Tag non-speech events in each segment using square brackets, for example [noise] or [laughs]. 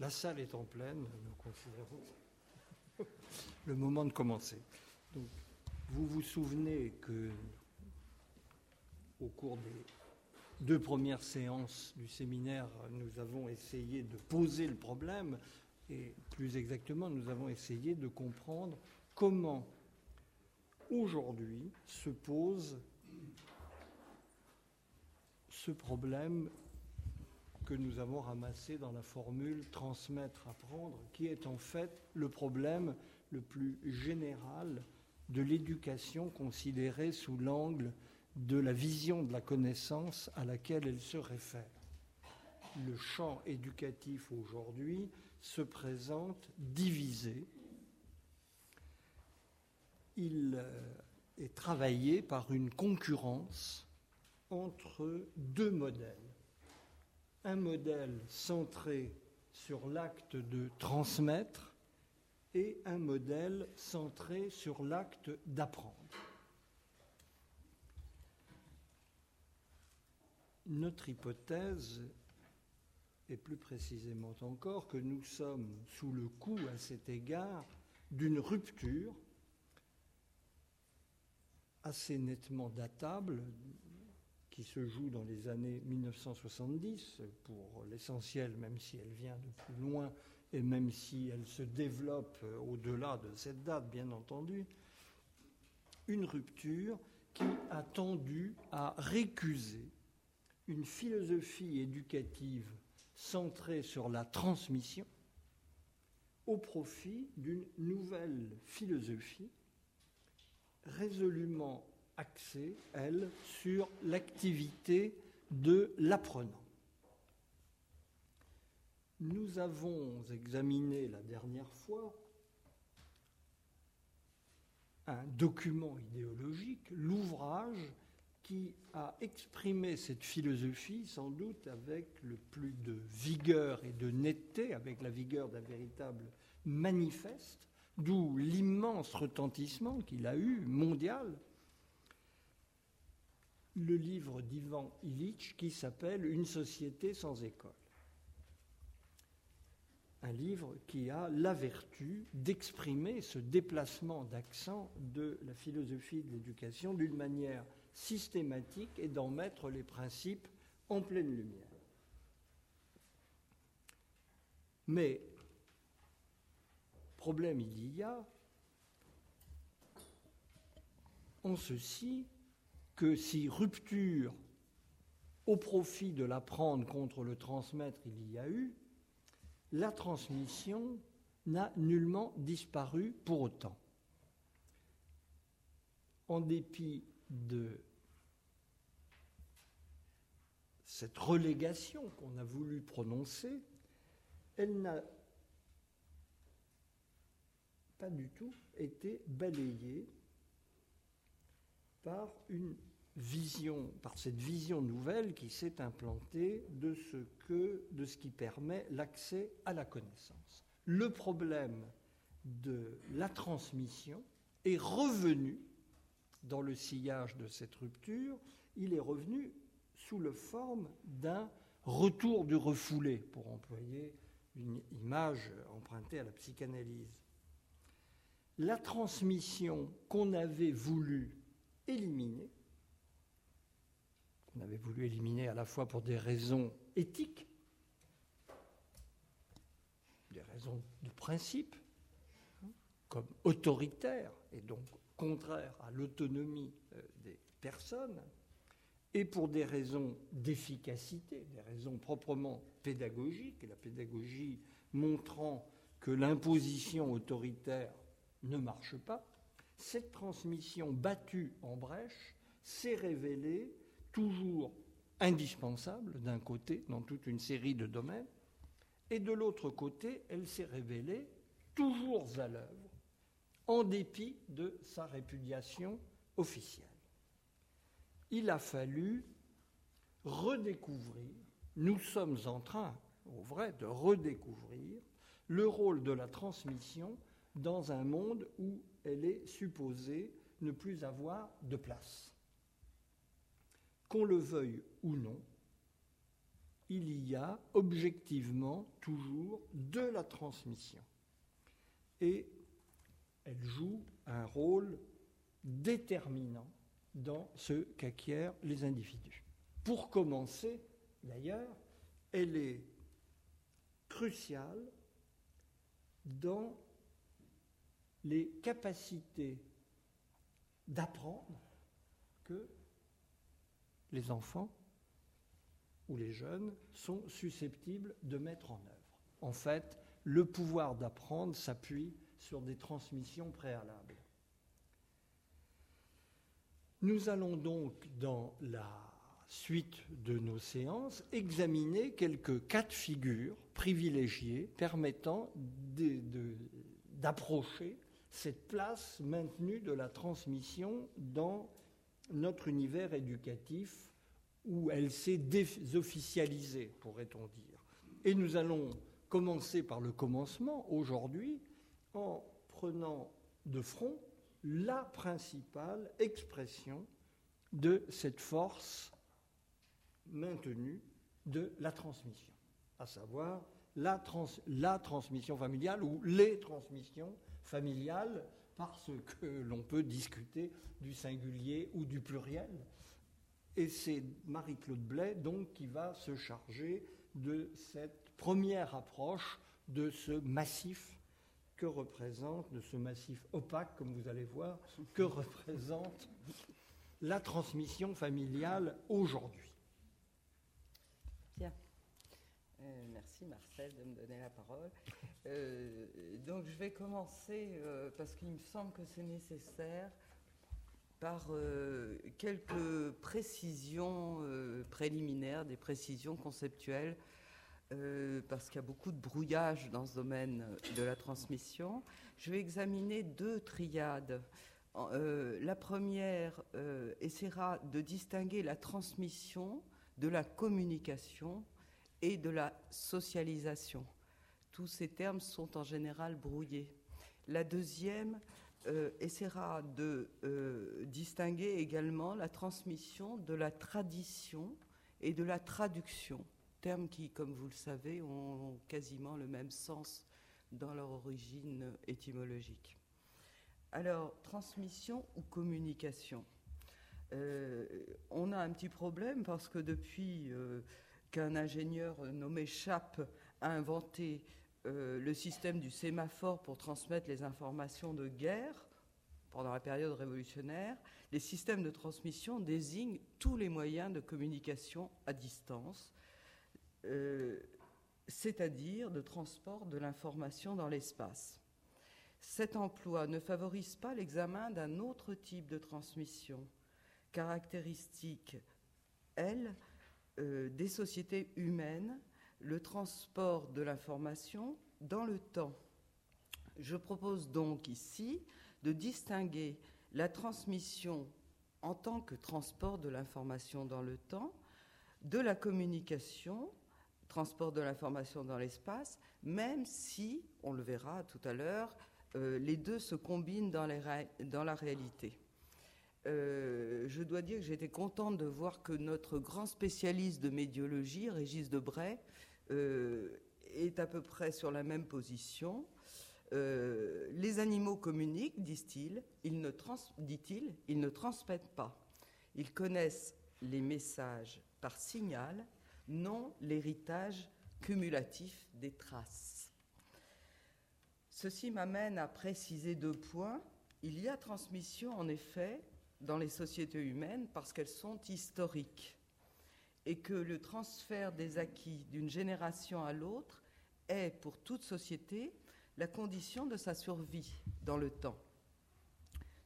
La salle est en pleine, nous considérons le moment de commencer. vous vous souvenez que au cours des deux premières séances du séminaire, nous avons essayé de poser le problème et plus exactement, nous avons essayé de comprendre comment aujourd'hui se pose ce problème que nous avons ramassé dans la formule transmettre, apprendre, qui est en fait le problème le plus général de l'éducation considérée sous l'angle de la vision de la connaissance à laquelle elle se réfère. Le champ éducatif aujourd'hui se présente divisé. Il euh, est travaillé par une concurrence entre deux modèles un modèle centré sur l'acte de transmettre et un modèle centré sur l'acte d'apprendre. Notre hypothèse est plus précisément encore que nous sommes sous le coup à cet égard d'une rupture assez nettement datable qui se joue dans les années 1970, pour l'essentiel, même si elle vient de plus loin et même si elle se développe au-delà de cette date, bien entendu, une rupture qui a tendu à récuser une philosophie éducative centrée sur la transmission au profit d'une nouvelle philosophie résolument axée, elle, sur l'activité de l'apprenant. Nous avons examiné la dernière fois un document idéologique, l'ouvrage qui a exprimé cette philosophie sans doute avec le plus de vigueur et de netteté, avec la vigueur d'un véritable manifeste, d'où l'immense retentissement qu'il a eu mondial le livre d'Ivan Illich qui s'appelle Une société sans école. Un livre qui a la vertu d'exprimer ce déplacement d'accent de la philosophie de l'éducation d'une manière systématique et d'en mettre les principes en pleine lumière. Mais problème il y a en ceci que si rupture au profit de l'apprendre contre le transmettre il y a eu, la transmission n'a nullement disparu pour autant. En dépit de cette relégation qu'on a voulu prononcer, elle n'a pas du tout été balayée par une vision, par cette vision nouvelle qui s'est implantée de ce, que, de ce qui permet l'accès à la connaissance. Le problème de la transmission est revenu dans le sillage de cette rupture, il est revenu sous la forme d'un retour du refoulé, pour employer une image empruntée à la psychanalyse. La transmission qu'on avait voulu éliminer on avait voulu éliminer à la fois pour des raisons éthiques, des raisons de principe, comme autoritaires et donc contraires à l'autonomie euh, des personnes, et pour des raisons d'efficacité, des raisons proprement pédagogiques, et la pédagogie montrant que l'imposition autoritaire ne marche pas, cette transmission battue en brèche s'est révélée toujours indispensable d'un côté dans toute une série de domaines, et de l'autre côté, elle s'est révélée toujours à l'œuvre, en dépit de sa répudiation officielle. Il a fallu redécouvrir, nous sommes en train, au vrai, de redécouvrir le rôle de la transmission dans un monde où elle est supposée ne plus avoir de place qu'on le veuille ou non, il y a objectivement toujours de la transmission. Et elle joue un rôle déterminant dans ce qu'acquièrent les individus. Pour commencer, d'ailleurs, elle est cruciale dans les capacités d'apprendre que les enfants ou les jeunes sont susceptibles de mettre en œuvre. En fait, le pouvoir d'apprendre s'appuie sur des transmissions préalables. Nous allons donc, dans la suite de nos séances, examiner quelques cas de figure privilégiés permettant d'approcher cette place maintenue de la transmission dans notre univers éducatif où elle s'est désofficialisée, pourrait-on dire. Et nous allons commencer par le commencement aujourd'hui en prenant de front la principale expression de cette force maintenue de la transmission, à savoir la, transmission familiale ou les transmissions familiales, parce que l'on peut discuter du singulier ou du pluriel. Et c'est Marie-Claude Blais donc qui va se charger de cette première approche de ce massif que représente, de ce massif opaque, comme vous allez voir, que représente la transmission familiale aujourd'hui. Bien. Euh, merci Marcel de me donner la parole. Euh, donc je vais commencer, euh, parce qu'il me semble que c'est nécessaire, par quelques précisions préliminaires, des précisions conceptuelles euh, parce qu'il y a beaucoup de brouillage dans ce domaine de la transmission. Je vais examiner deux triades. Euh, la première euh, essaiera de distinguer la transmission de la communication et de la socialisation. Tous ces termes sont en général brouillés. La deuxième essaiera de distinguer également la transmission de la tradition et de la traduction termes qui, comme vous le savez, ont quasiment le même sens dans leur origine étymologique. Alors, transmission ou communication? Euh, On a un petit problème parce que depuis euh, qu'un ingénieur nommé Chappe a inventé euh, le système du sémaphore pour transmettre les informations de guerre pendant la période révolutionnaire, les systèmes de transmission désignent tous les moyens de communication à distance, euh, c'est-à-dire de transport de l'information dans l'espace. Cet emploi ne favorise pas l'examen d'un autre type de transmission, caractéristique, elle, euh, des sociétés humaines, le transport de l'information dans le temps. Je propose donc ici de distinguer la transmission en tant que transport de l'information dans le temps de la communication transport de l'information dans l'espace, même si, on le verra tout à l'heure, euh, les deux se combinent dans, dans la réalité. Euh, je dois dire que j'étais contente de voir que notre grand spécialiste de médiologie, Régis Debray, euh, est à peu près sur la même position. les animaux communiquent, disent-ils, ils ne dit-il, ils ne transmettent pas. Ils connaissent les messages par signal non l'héritage cumulatif des traces. Ceci m'amène à préciser deux points. Il y a transmission, en effet, dans les sociétés humaines parce qu'elles sont historiques et que le transfert des acquis d'une génération à l'autre est, pour toute société, la condition de sa survie dans le temps.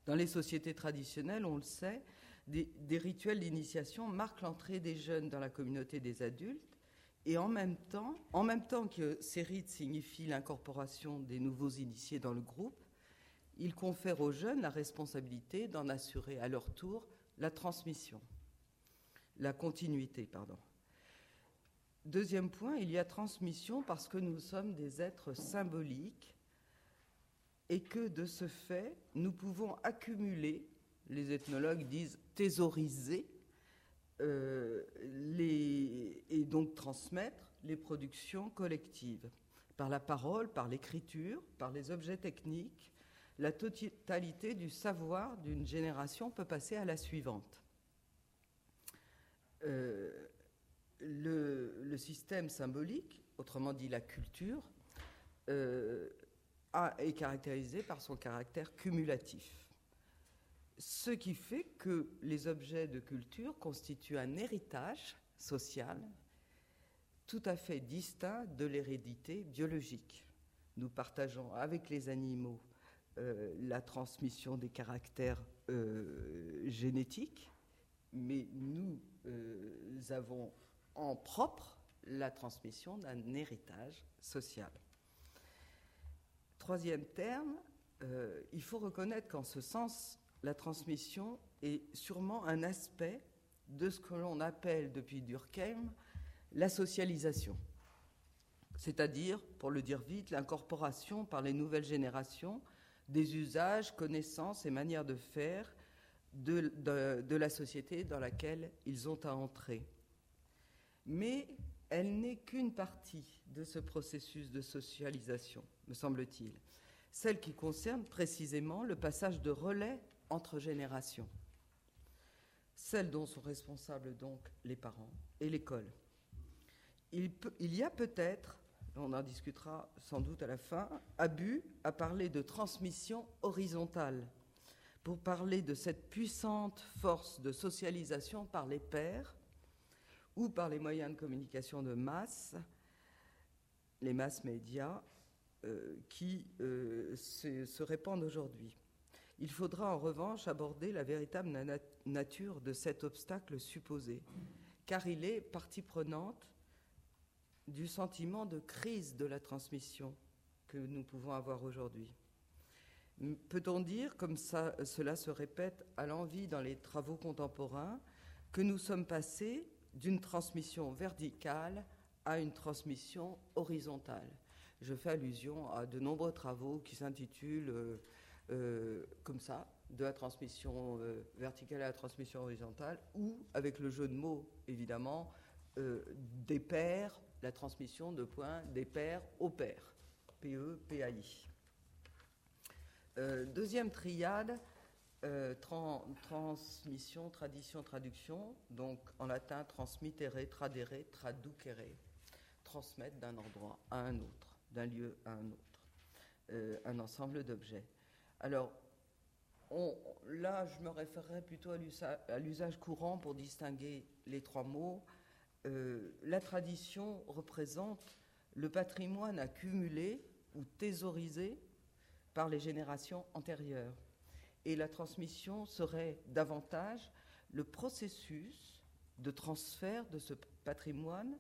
Dans les sociétés traditionnelles, on le sait, des, rituels d'initiation marquent l'entrée des jeunes dans la communauté des adultes. Et en même temps, en même temps que ces rites signifient l'incorporation des nouveaux initiés dans le groupe, ils confèrent aux jeunes la responsabilité d'en assurer à leur tour la transmission, la continuité, pardon. Deuxième point, il y a transmission parce que nous sommes des êtres symboliques et que de ce fait, nous pouvons accumuler les ethnologues disent thésauriser et donc transmettre les productions collectives par la parole, par l'écriture, par les objets techniques, la totalité du savoir d'une génération peut passer à la suivante. Euh, le, système symbolique, autrement dit la culture, euh, est caractérisé par son caractère cumulatif. Ce qui fait que les objets de culture constituent un héritage social tout à fait distinct de l'hérédité biologique. Nous partageons avec les animaux euh, la transmission des caractères euh, génétiques, mais nous euh, avons en propre la transmission d'un héritage social. Troisième terme, il faut reconnaître qu'en ce sens, la transmission est sûrement un aspect de ce que l'on appelle depuis Durkheim la socialisation, c'est-à-dire, pour le dire vite, l'incorporation par les nouvelles générations des usages, connaissances et manières de faire de, la société dans laquelle ils ont à entrer. Mais elle n'est qu'une partie de ce processus de socialisation, me semble-t-il, celle qui concerne précisément le passage de relais entre générations, celle dont sont responsables donc les parents et l'école. Il, y a peut-être, on en discutera sans doute à la fin, abus à parler de transmission horizontale, pour parler de cette puissante force de socialisation par les pairs ou par les moyens de communication de masse, les masses médias, euh, qui euh, se, répandent aujourd'hui. Il faudra en revanche aborder la véritable nature de cet obstacle supposé, car il est partie prenante du sentiment de crise de la transmission que nous pouvons avoir aujourd'hui. Peut-on dire, comme ça, cela se répète à l'envi dans les travaux contemporains, que nous sommes passés d'une transmission verticale à une transmission horizontale? Je fais allusion à de nombreux travaux qui s'intitulent euh, euh, comme ça, de la transmission euh, verticale à la transmission horizontale, ou, avec le jeu de mots évidemment, des pairs la transmission de points des pairs au pair, PE, PAI. Euh, deuxième triade, euh, transmission, tradition, traduction, donc en latin transmittere, tradere, traducere, transmettre d'un endroit à un autre, d'un lieu à un autre, euh, un ensemble d'objets. Alors, là, je me référerai plutôt à l'usage courant pour distinguer les trois mots. Euh, la tradition représente le patrimoine accumulé ou thésaurisé par les générations antérieures. Et la transmission serait davantage le processus de transfert de ce patrimoine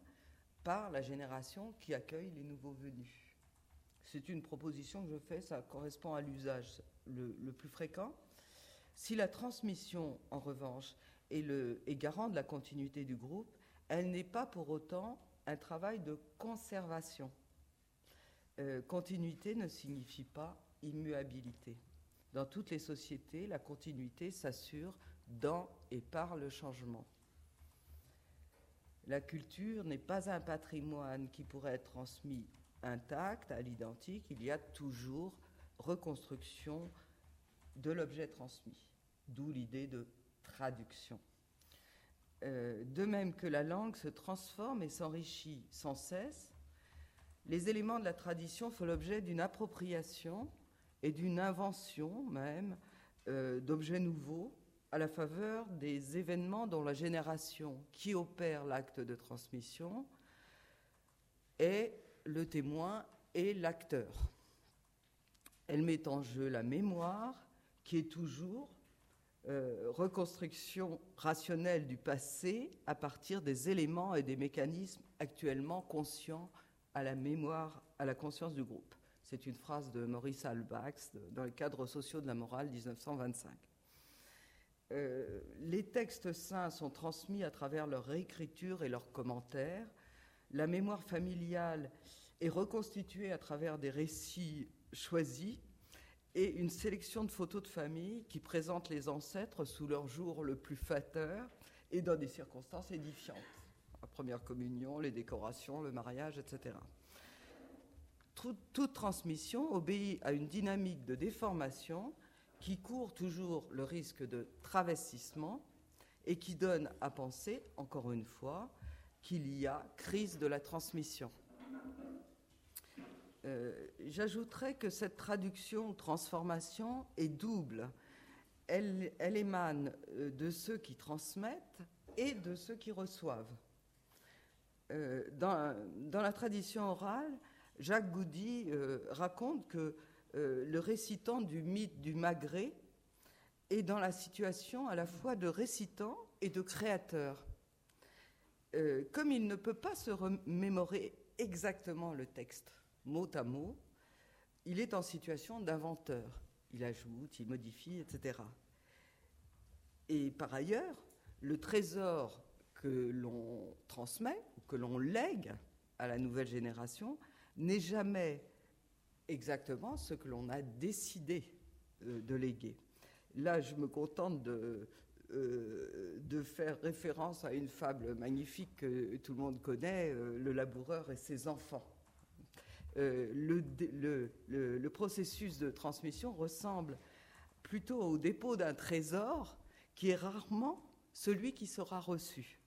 par la génération qui accueille les nouveaux venus. C'est une proposition que je fais, ça correspond à l'usage le, plus fréquent. Si la transmission, en revanche, est, le, est garant de la continuité du groupe, elle n'est pas pour autant un travail de conservation. Euh, continuité ne signifie pas immuabilité. Dans toutes les sociétés, la continuité s'assure dans et par le changement. La culture n'est pas un patrimoine qui pourrait être transmis intact, à l'identique. Il y a toujours reconstruction de l'objet transmis, d'où l'idée de traduction. Euh, de même que la langue se transforme et s'enrichit sans cesse, les éléments de la tradition font l'objet d'une appropriation et d'une invention même euh, d'objets nouveaux à la faveur des événements dont la génération qui opère l'acte de transmission est le témoin et l'acteur. Elle met en jeu la mémoire qui est toujours euh, reconstruction rationnelle du passé à partir des éléments et des mécanismes actuellement conscients à la mémoire, à la conscience du groupe. C'est une phrase de Maurice Albax dans les cadres sociaux de la morale 1925. Euh, les textes saints sont transmis à travers leur réécriture et leurs commentaires. La mémoire familiale est reconstituée à travers des récits choisis et une sélection de photos de famille qui présentent les ancêtres sous leur jour le plus fatteur et dans des circonstances édifiantes. La première communion, les décorations, le mariage, etc. Toute, transmission obéit à une dynamique de déformation qui court toujours le risque de travestissement et qui donne à penser, encore une fois, qu'il y a crise de la transmission. Euh, j'ajouterais que cette traduction transformation est double. Elle, émane euh, de ceux qui transmettent et de ceux qui reçoivent. Euh, dans, dans, la tradition orale, Jacques Goudy raconte que le récitant du mythe du Magré est dans la situation à la fois de récitant et de créateur. comme il ne peut pas se remémorer exactement le texte mot à mot, il est en situation d'inventeur. Il ajoute, il modifie, etc. Et par ailleurs, le trésor que l'on transmet, que l'on lègue à la nouvelle génération, n'est jamais exactement ce que l'on a décidé euh, de léguer. Là, je me contente de, euh, de faire référence à une fable magnifique que tout le monde connaît, euh, Le laboureur et ses enfants. Euh, le, processus de transmission ressemble plutôt au dépôt d'un trésor qui est rarement celui qui sera reçu.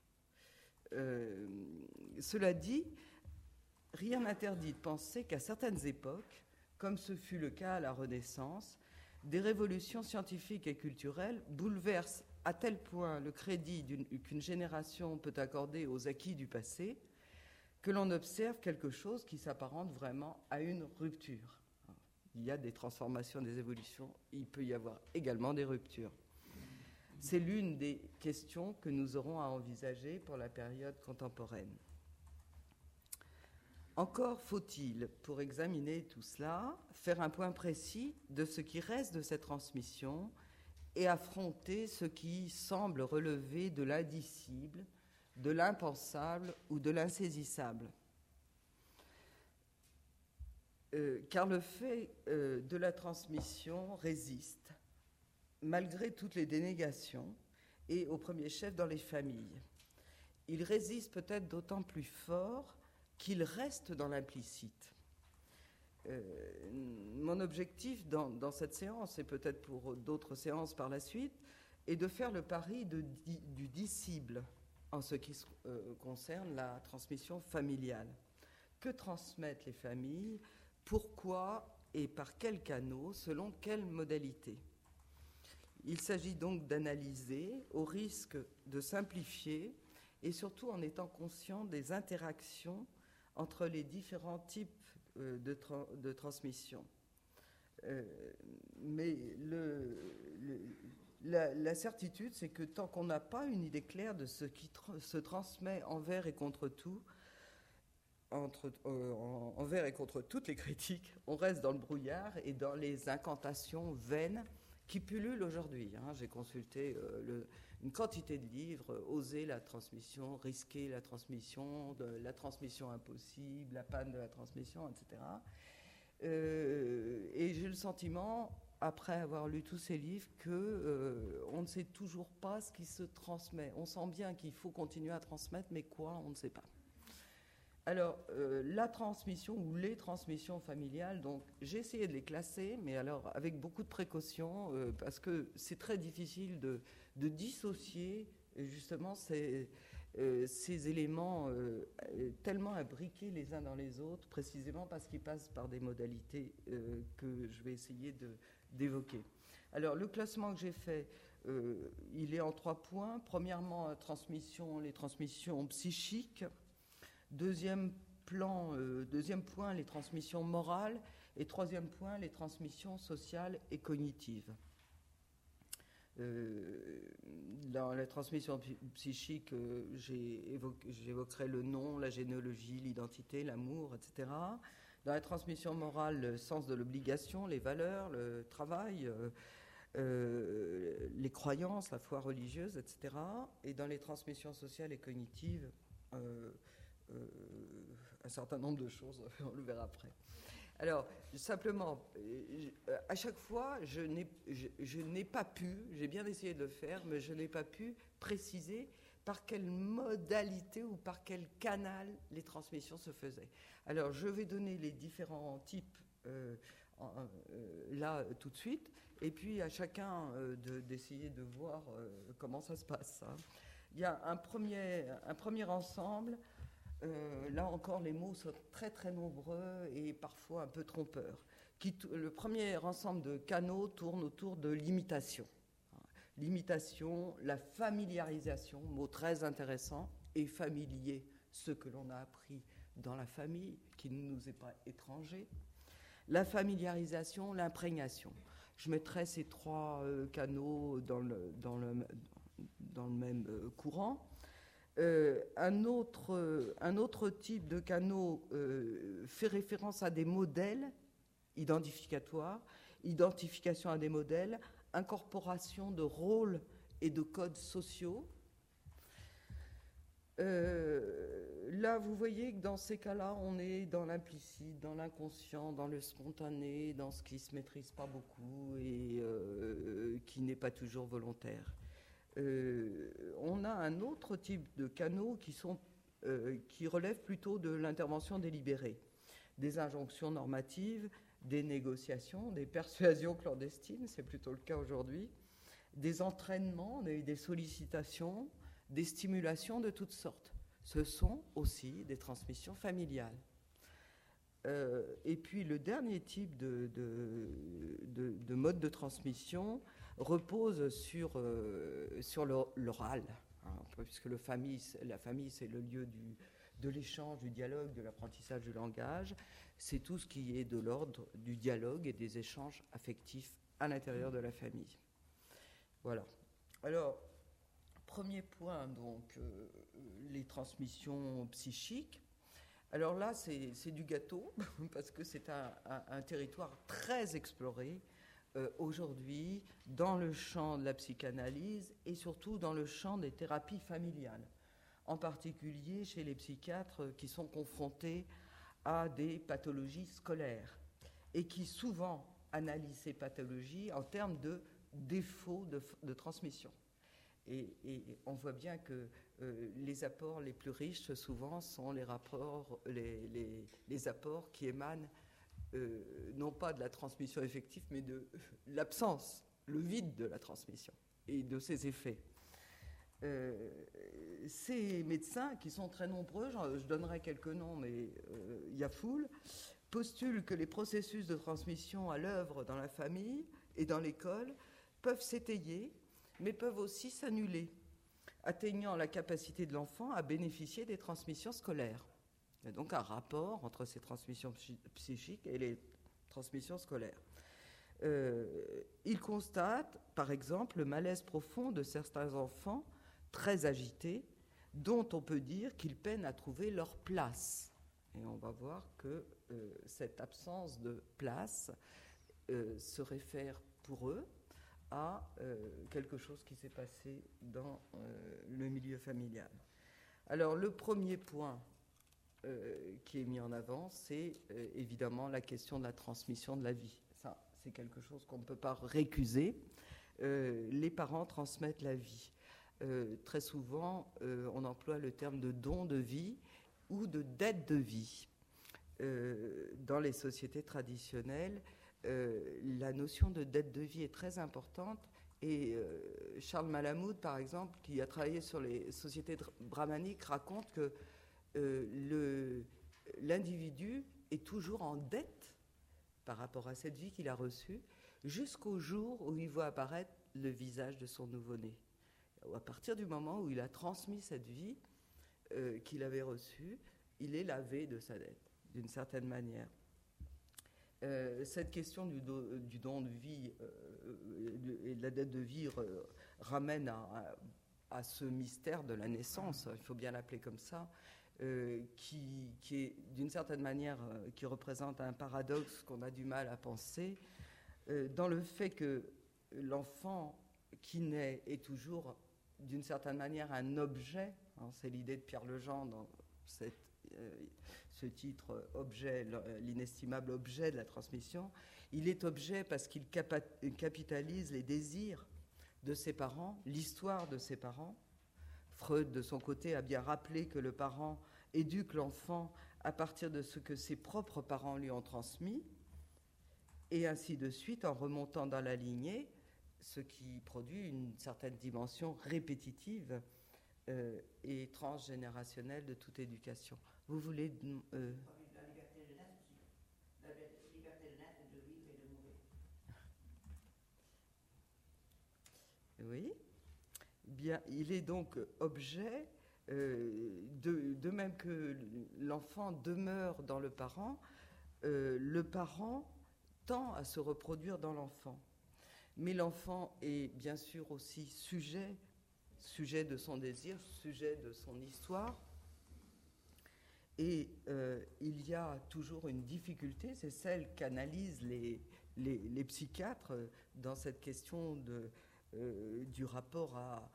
Euh, cela dit, rien n'interdit de penser qu'à certaines époques, comme ce fut le cas à la Renaissance, des révolutions scientifiques et culturelles bouleversent à tel point le crédit qu'une génération peut accorder aux acquis du passé que l'on observe quelque chose qui s'apparente vraiment à une rupture. Il y a des transformations, des évolutions, il peut y avoir également des ruptures. C'est l'une des questions que nous aurons à envisager pour la période contemporaine. Encore faut-il, pour examiner tout cela, faire un point précis de ce qui reste de cette transmission et affronter ce qui semble relever de l'indicible de l'impensable ou de l'insaisissable. Euh, car le fait euh, de la transmission résiste, malgré toutes les dénégations, et au premier chef dans les familles. Il résiste peut-être d'autant plus fort qu'il reste dans l'implicite. Euh, mon objectif dans, cette séance, et peut-être pour d'autres séances par la suite, est de faire le pari du disciple en ce qui euh, concerne la transmission familiale. Que transmettent les familles? Pourquoi et par quels canaux Selon quelles modalités Il s'agit donc d'analyser au risque de simplifier et surtout en étant conscient des interactions entre les différents types euh, de, transmission. Euh, mais le, la, certitude, c'est que tant qu'on n'a pas une idée claire de ce qui se transmet envers et contre tout, entre, euh, envers et contre toutes les critiques, on reste dans le brouillard et dans les incantations vaines qui pullulent aujourd'hui. Hein. J'ai consulté euh, une quantité de livres, oser la transmission, risquer la transmission, la transmission impossible, la panne de la transmission, etc. Euh, et j'ai le sentiment, après avoir lu tous ces livres, que euh, on ne sait toujours pas ce qui se transmet. On sent bien qu'il faut continuer à transmettre, mais quoi, on ne sait pas. Alors, euh, la transmission ou les transmissions familiales, donc j'ai essayé de les classer, mais alors avec beaucoup de précautions, euh, parce que c'est très difficile de, dissocier justement ces, ces éléments tellement imbriqués les uns dans les autres, précisément parce qu'ils passent par des modalités que je vais essayer de, d'évoquer. Alors, le classement que j'ai fait, euh, il est en trois points. Premièrement, transmission, les transmissions psychiques. Deuxième, plan, euh, deuxième point, les transmissions morales. Et troisième point, les transmissions sociales et cognitives. Euh, dans la transmission psychique, j'évoquerai le nom, la généalogie, l'identité, l'amour, etc dans la transmission morale, le sens de l'obligation, les valeurs, le travail, euh, euh, les croyances, la foi religieuse, etc. Et dans les transmissions sociales et cognitives, euh, un certain nombre de choses, [laughs] on le verra après. Alors, simplement, à chaque fois, je n'ai pas pu, j'ai bien essayé de le faire, mais je n'ai pas pu préciser par quelle modalité ou par quel canal les transmissions se faisaient. Alors, je vais donner les différents types euh, là tout de suite, et puis à chacun d'essayer de, voir comment ça se passe. Hein. Il y a un premier, un premier ensemble euh, là encore, les mots sont très très nombreux et parfois un peu trompeurs. le premier ensemble de canaux tourne autour de l'imitation. L'imitation, la familiarisation, mot très intéressant, et familier, ce que l'on a appris dans la famille, qui ne nous est pas étranger. La familiarisation, l'imprégnation. Je mettrai ces trois euh, canaux dans le, dans le, dans le même euh, courant. Euh, un, autre, un, autre, type de canaux fait référence à des modèles identificatoires, identification à des modèles, incorporation de rôles et de codes sociaux. Euh, là, vous voyez que dans ces cas-là, on est dans l'implicite, dans l'inconscient, dans le spontané, dans ce qui se maîtrise pas beaucoup et qui n'est pas toujours volontaire. Euh, on a un autre type de canaux qui, sont, euh, qui relèvent plutôt de l'intervention délibérée, des injonctions normatives, des négociations, des persuasions clandestines, c'est plutôt le cas aujourd'hui, des entraînements, des sollicitations, des stimulations de toutes sortes. Ce sont aussi des transmissions familiales. Euh, et puis le dernier type de, de mode de transmission, repose sur, euh, l'oral, hein, puisque la famille, c'est le lieu du, de l'échange, du dialogue, de l'apprentissage du langage. C'est tout ce qui est de l'ordre du dialogue et des échanges affectifs à l'intérieur de la famille. Voilà. Alors, premier point, donc, euh, les transmissions psychiques. Alors là, c'est du gâteau, [laughs] parce que c'est un, territoire très exploré, euh, aujourd'hui dans le champ de la psychanalyse et surtout dans le champ des thérapies familiales, en particulier chez les psychiatres qui sont confrontés à des pathologies scolaires et qui souvent analysent ces pathologies en termes de défauts de, transmission. Et, on voit bien que euh, les apports les plus riches, souvent, sont les, rapports, apports qui émanent euh, non pas de la transmission effective, mais de l'absence, le vide de la transmission et de ses effets. Euh, ces médecins, qui sont très nombreux, je donnerai quelques noms, mais euh, il y a foule, postulent que les processus de transmission à l'œuvre dans la famille et dans l'école peuvent s'étayer, mais peuvent aussi s'annuler, atteignant la capacité de l'enfant à bénéficier des transmissions scolaires. Il y a donc un rapport entre ces transmissions psychiques et les transmissions scolaires. Euh, il constate, par exemple, le malaise profond de certains enfants très agités, dont on peut dire qu'ils peinent à trouver leur place. Et on va voir que euh, cette absence de place euh, se réfère pour eux à quelque chose qui s'est passé dans le milieu familial. Alors le premier point euh, qui est mis en avant, c'est euh, évidemment la question de la transmission de la vie. Ça, c'est quelque chose qu'on ne peut pas récuser. Euh, les parents transmettent la vie. Très souvent, on emploie le terme de don de vie ou de dette de vie. dans les sociétés traditionnelles, la notion de dette de vie est très importante et Charles Malamud, par exemple, qui a travaillé sur les sociétés brahmaniques, raconte que euh, l'individu est toujours en dette par rapport à cette vie qu'il a reçue jusqu'au jour où il voit apparaître le visage de son nouveau-né. À partir du moment où il a transmis cette vie euh, qu'il avait reçue, il est lavé de sa dette, d'une certaine manière. Euh, cette question du, don de vie et de la dette de vie ramène à, ce mystère de la naissance, il faut bien l'appeler comme ça, euh, qui, est d'une certaine manière, euh, qui représente un paradoxe qu'on a du mal à penser, euh, dans le fait que l'enfant qui naît est toujours d'une certaine manière un objet, hein, c'est l'idée de Pierre Lejean dans ce titre objet, l'inestimable objet de la transmission, il est objet parce qu'il capitalise les désirs de ses parents, l'histoire de ses parents, Freud, de son côté, a bien rappelé que le parent éduque l'enfant à partir de ce que ses propres parents lui ont transmis, et ainsi de suite en remontant dans la lignée, ce qui produit une certaine dimension répétitive euh, et transgénérationnelle de toute éducation. Vous voulez... Euh, Oui. Bien, il est donc objet, euh, de, même que l'enfant demeure dans le parent, euh, le parent tend à se reproduire dans l'enfant. Mais l'enfant est bien sûr aussi sujet, sujet de son désir, sujet de son histoire. Et euh, il y a toujours une difficulté, c'est celle qu'analysent les, psychiatres dans cette question de, euh, du rapport à,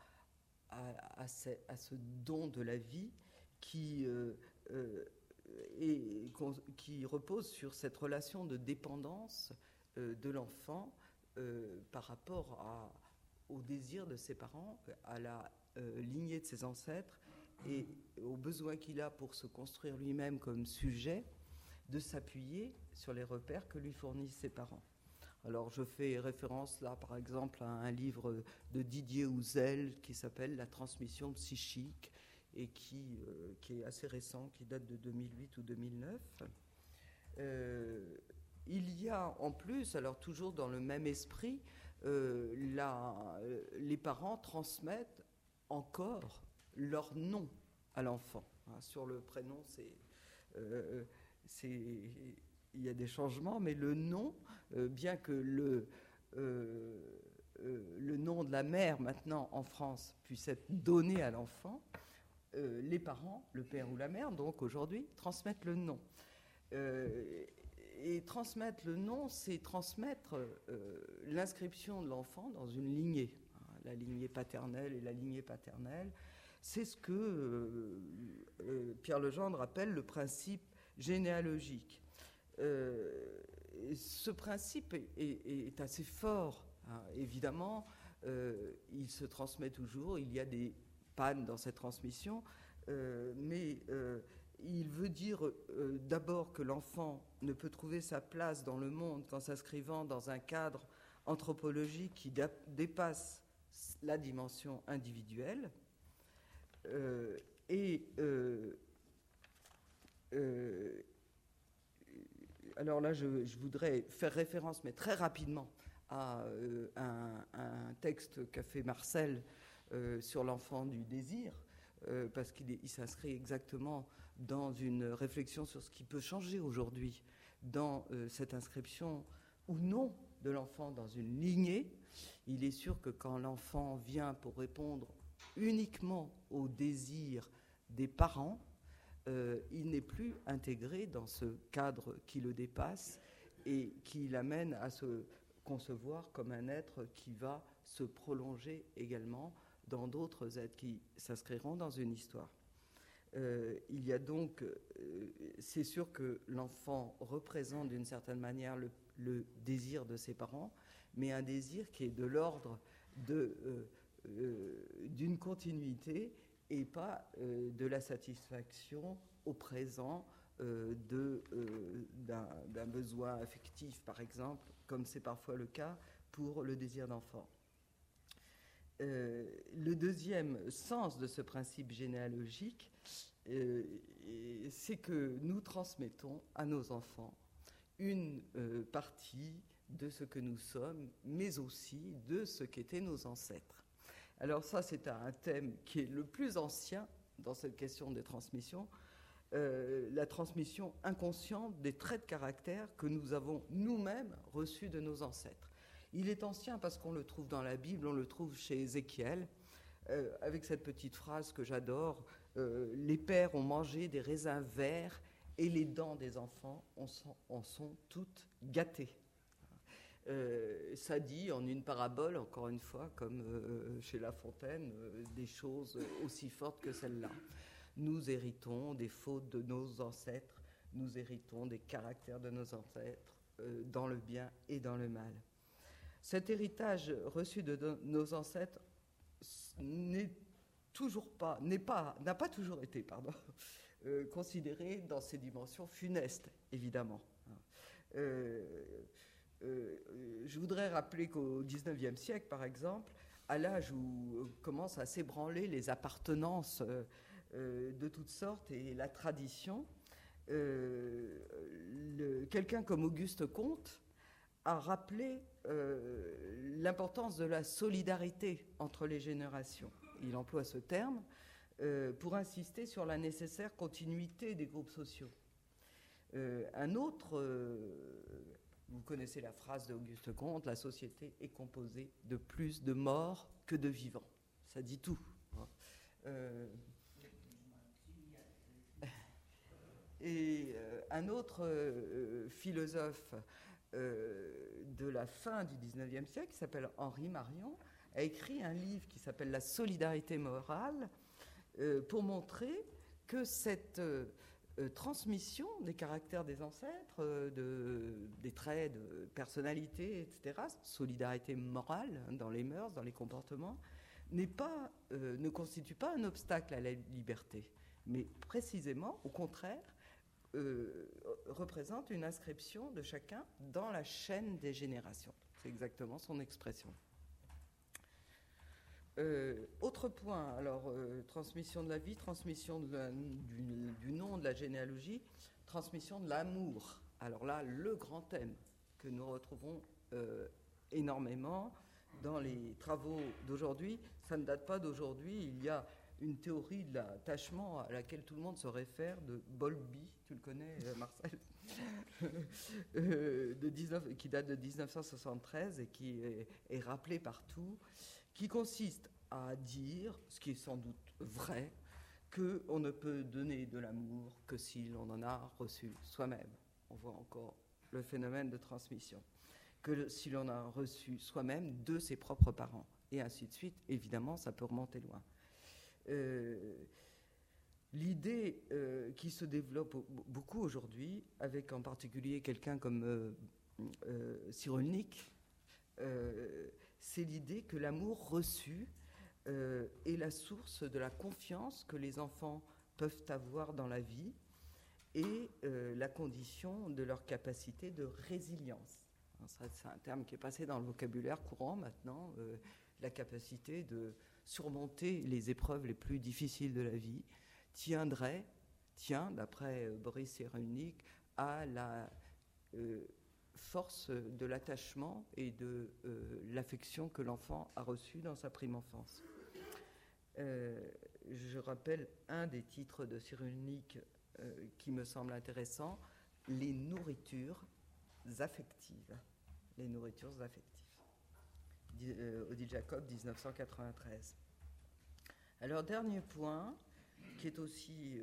à, ce, don de la vie qui, euh, qui repose sur cette relation de dépendance de l'enfant par rapport au désir de ses parents, à la lignée de ses ancêtres et au besoin qu'il a pour se construire lui-même comme sujet de s'appuyer sur les repères que lui fournissent ses parents. Alors je fais référence là par exemple à un livre de Didier Houzel qui s'appelle La transmission psychique et qui, euh, est assez récent, qui date de 2008 ou 2009. Euh, il y a en plus, alors toujours dans le même esprit, euh, les parents transmettent encore leur nom à l'enfant. Hein, sur le prénom, c'est il y a des changements, mais le nom, euh, bien que le, euh, euh, le nom de la mère maintenant en France puisse être donné à l'enfant, les parents, le père ou la mère, donc aujourd'hui, transmettent le nom. Et transmettre le nom, c'est transmettre l'inscription de l'enfant dans une lignée, hein, la lignée paternelle et la lignée paternelle. C'est ce que Pierre Legendre appelle le principe généalogique. Euh, ce principe est, assez fort, hein. évidemment. Euh, il se transmet toujours, il y a des pannes dans cette transmission, euh, mais il veut dire d'abord que l'enfant ne peut trouver sa place dans le monde qu'en s'inscrivant dans un cadre anthropologique qui dépasse la dimension individuelle. et alors là, je, voudrais faire référence, mais très rapidement, à euh, un, texte qu'a fait Marcel euh, sur l'enfant du désir, euh, parce qu'il s'inscrit exactement dans une réflexion sur ce qui peut changer aujourd'hui dans cette inscription ou non de l'enfant dans une lignée. Il est sûr que quand l'enfant vient pour répondre uniquement au désir des parents, euh, il n'est plus intégré dans ce cadre qui le dépasse et qui l'amène à se concevoir comme un être qui va se prolonger également dans d'autres êtres qui s'inscriront dans une histoire. Euh, il y a donc, euh, c'est sûr que l'enfant représente d'une certaine manière le, désir de ses parents, mais un désir qui est de l'ordre d'une continuité et pas euh, de la satisfaction au présent euh, euh, d'un besoin affectif, par exemple, comme c'est parfois le cas pour le désir d'enfant. Le deuxième sens de ce principe généalogique, c'est que nous transmettons à nos enfants une partie de ce que nous sommes, mais aussi de ce qu'étaient nos ancêtres. Alors ça, c'est un thème qui est le plus ancien dans cette question des transmissions, euh, la transmission inconsciente des traits de caractère que nous avons nous-mêmes reçus de nos ancêtres. Il est ancien parce qu'on le trouve dans la Bible, on le trouve chez Ézéchiel, euh, avec cette petite phrase que j'adore, euh, les pères ont mangé des raisins verts et les dents des enfants en sont toutes gâtées. Euh, ça dit en une parabole, encore une fois, comme chez La Fontaine, des choses aussi fortes que celles-là. Nous héritons des fautes de nos ancêtres, nous héritons des caractères de nos ancêtres, dans le bien et dans le mal. Cet héritage reçu de nos ancêtres n'est toujours pas, n'est pas, n'a pas toujours été, pardon, [laughs] euh, considéré dans ses dimensions funestes, évidemment. Euh, euh, je voudrais rappeler qu'au XIXe siècle, par exemple, à l'âge où commencent à s'ébranler les appartenances de toutes sortes et la tradition, quelqu'un comme Auguste Comte a rappelé l'importance de la solidarité entre les générations il emploie ce terme, euh, pour insister sur la nécessaire continuité des groupes sociaux. Euh, un autre, euh, vous connaissez la phrase d'Auguste Comte, la société est composée de plus de morts que de vivants. Ça dit tout. Hein. [laughs] et un autre philosophe de la fin du XIXe siècle, qui s'appelle Henri Marion, a écrit un livre qui s'appelle La solidarité morale euh, pour montrer que cette euh, euh, transmission des caractères des ancêtres, de, des traits de personnalité, etc., solidarité morale hein, dans les mœurs, dans les comportements, pas, ne constitue pas un obstacle à la liberté, mais précisément, au contraire, représente une inscription de chacun dans la chaîne des générations. C'est exactement son expression. Euh, autre point, alors euh, transmission de la vie, transmission du, nom de la généalogie, transmission de l'amour. Alors là, le grand thème que nous retrouvons euh, énormément dans les travaux d'aujourd'hui, ça ne date pas d'aujourd'hui, il y a une théorie de l'attachement à laquelle tout le monde se réfère, de Bolby, tu le connais Marcel, [laughs] de 19, qui date de 1973 et qui est, est rappelé partout qui consiste à dire, ce qui est sans doute vrai, qu'on ne peut donner de l'amour que si l'on en a reçu soi-même. On voit encore le phénomène de transmission. Que si l'on a reçu soi-même de ses propres parents. Et ainsi de suite. Évidemment, ça peut remonter loin. Euh, l'idée euh, qui se développe beaucoup aujourd'hui, avec en particulier quelqu'un comme euh, euh Cyrulnik, c'est l'idée que l'amour reçu euh, est la source de la confiance que les enfants peuvent avoir dans la vie et euh, la condition de leur capacité de résilience. C'est un terme qui est passé dans le vocabulaire courant maintenant, euh, la capacité de surmonter les épreuves les plus difficiles de la vie, tiendrait, tient, d'après Boris Cyrulnik, à la force de l'attachement et de euh, l'affection que l'enfant a reçue dans sa prime enfance. Euh, je rappelle un des titres de Cyrulnik euh, qui me semble intéressant, les nourritures affectives. Les nourritures affectives. Odile Jacob, 1993. Alors, dernier point, qui est aussi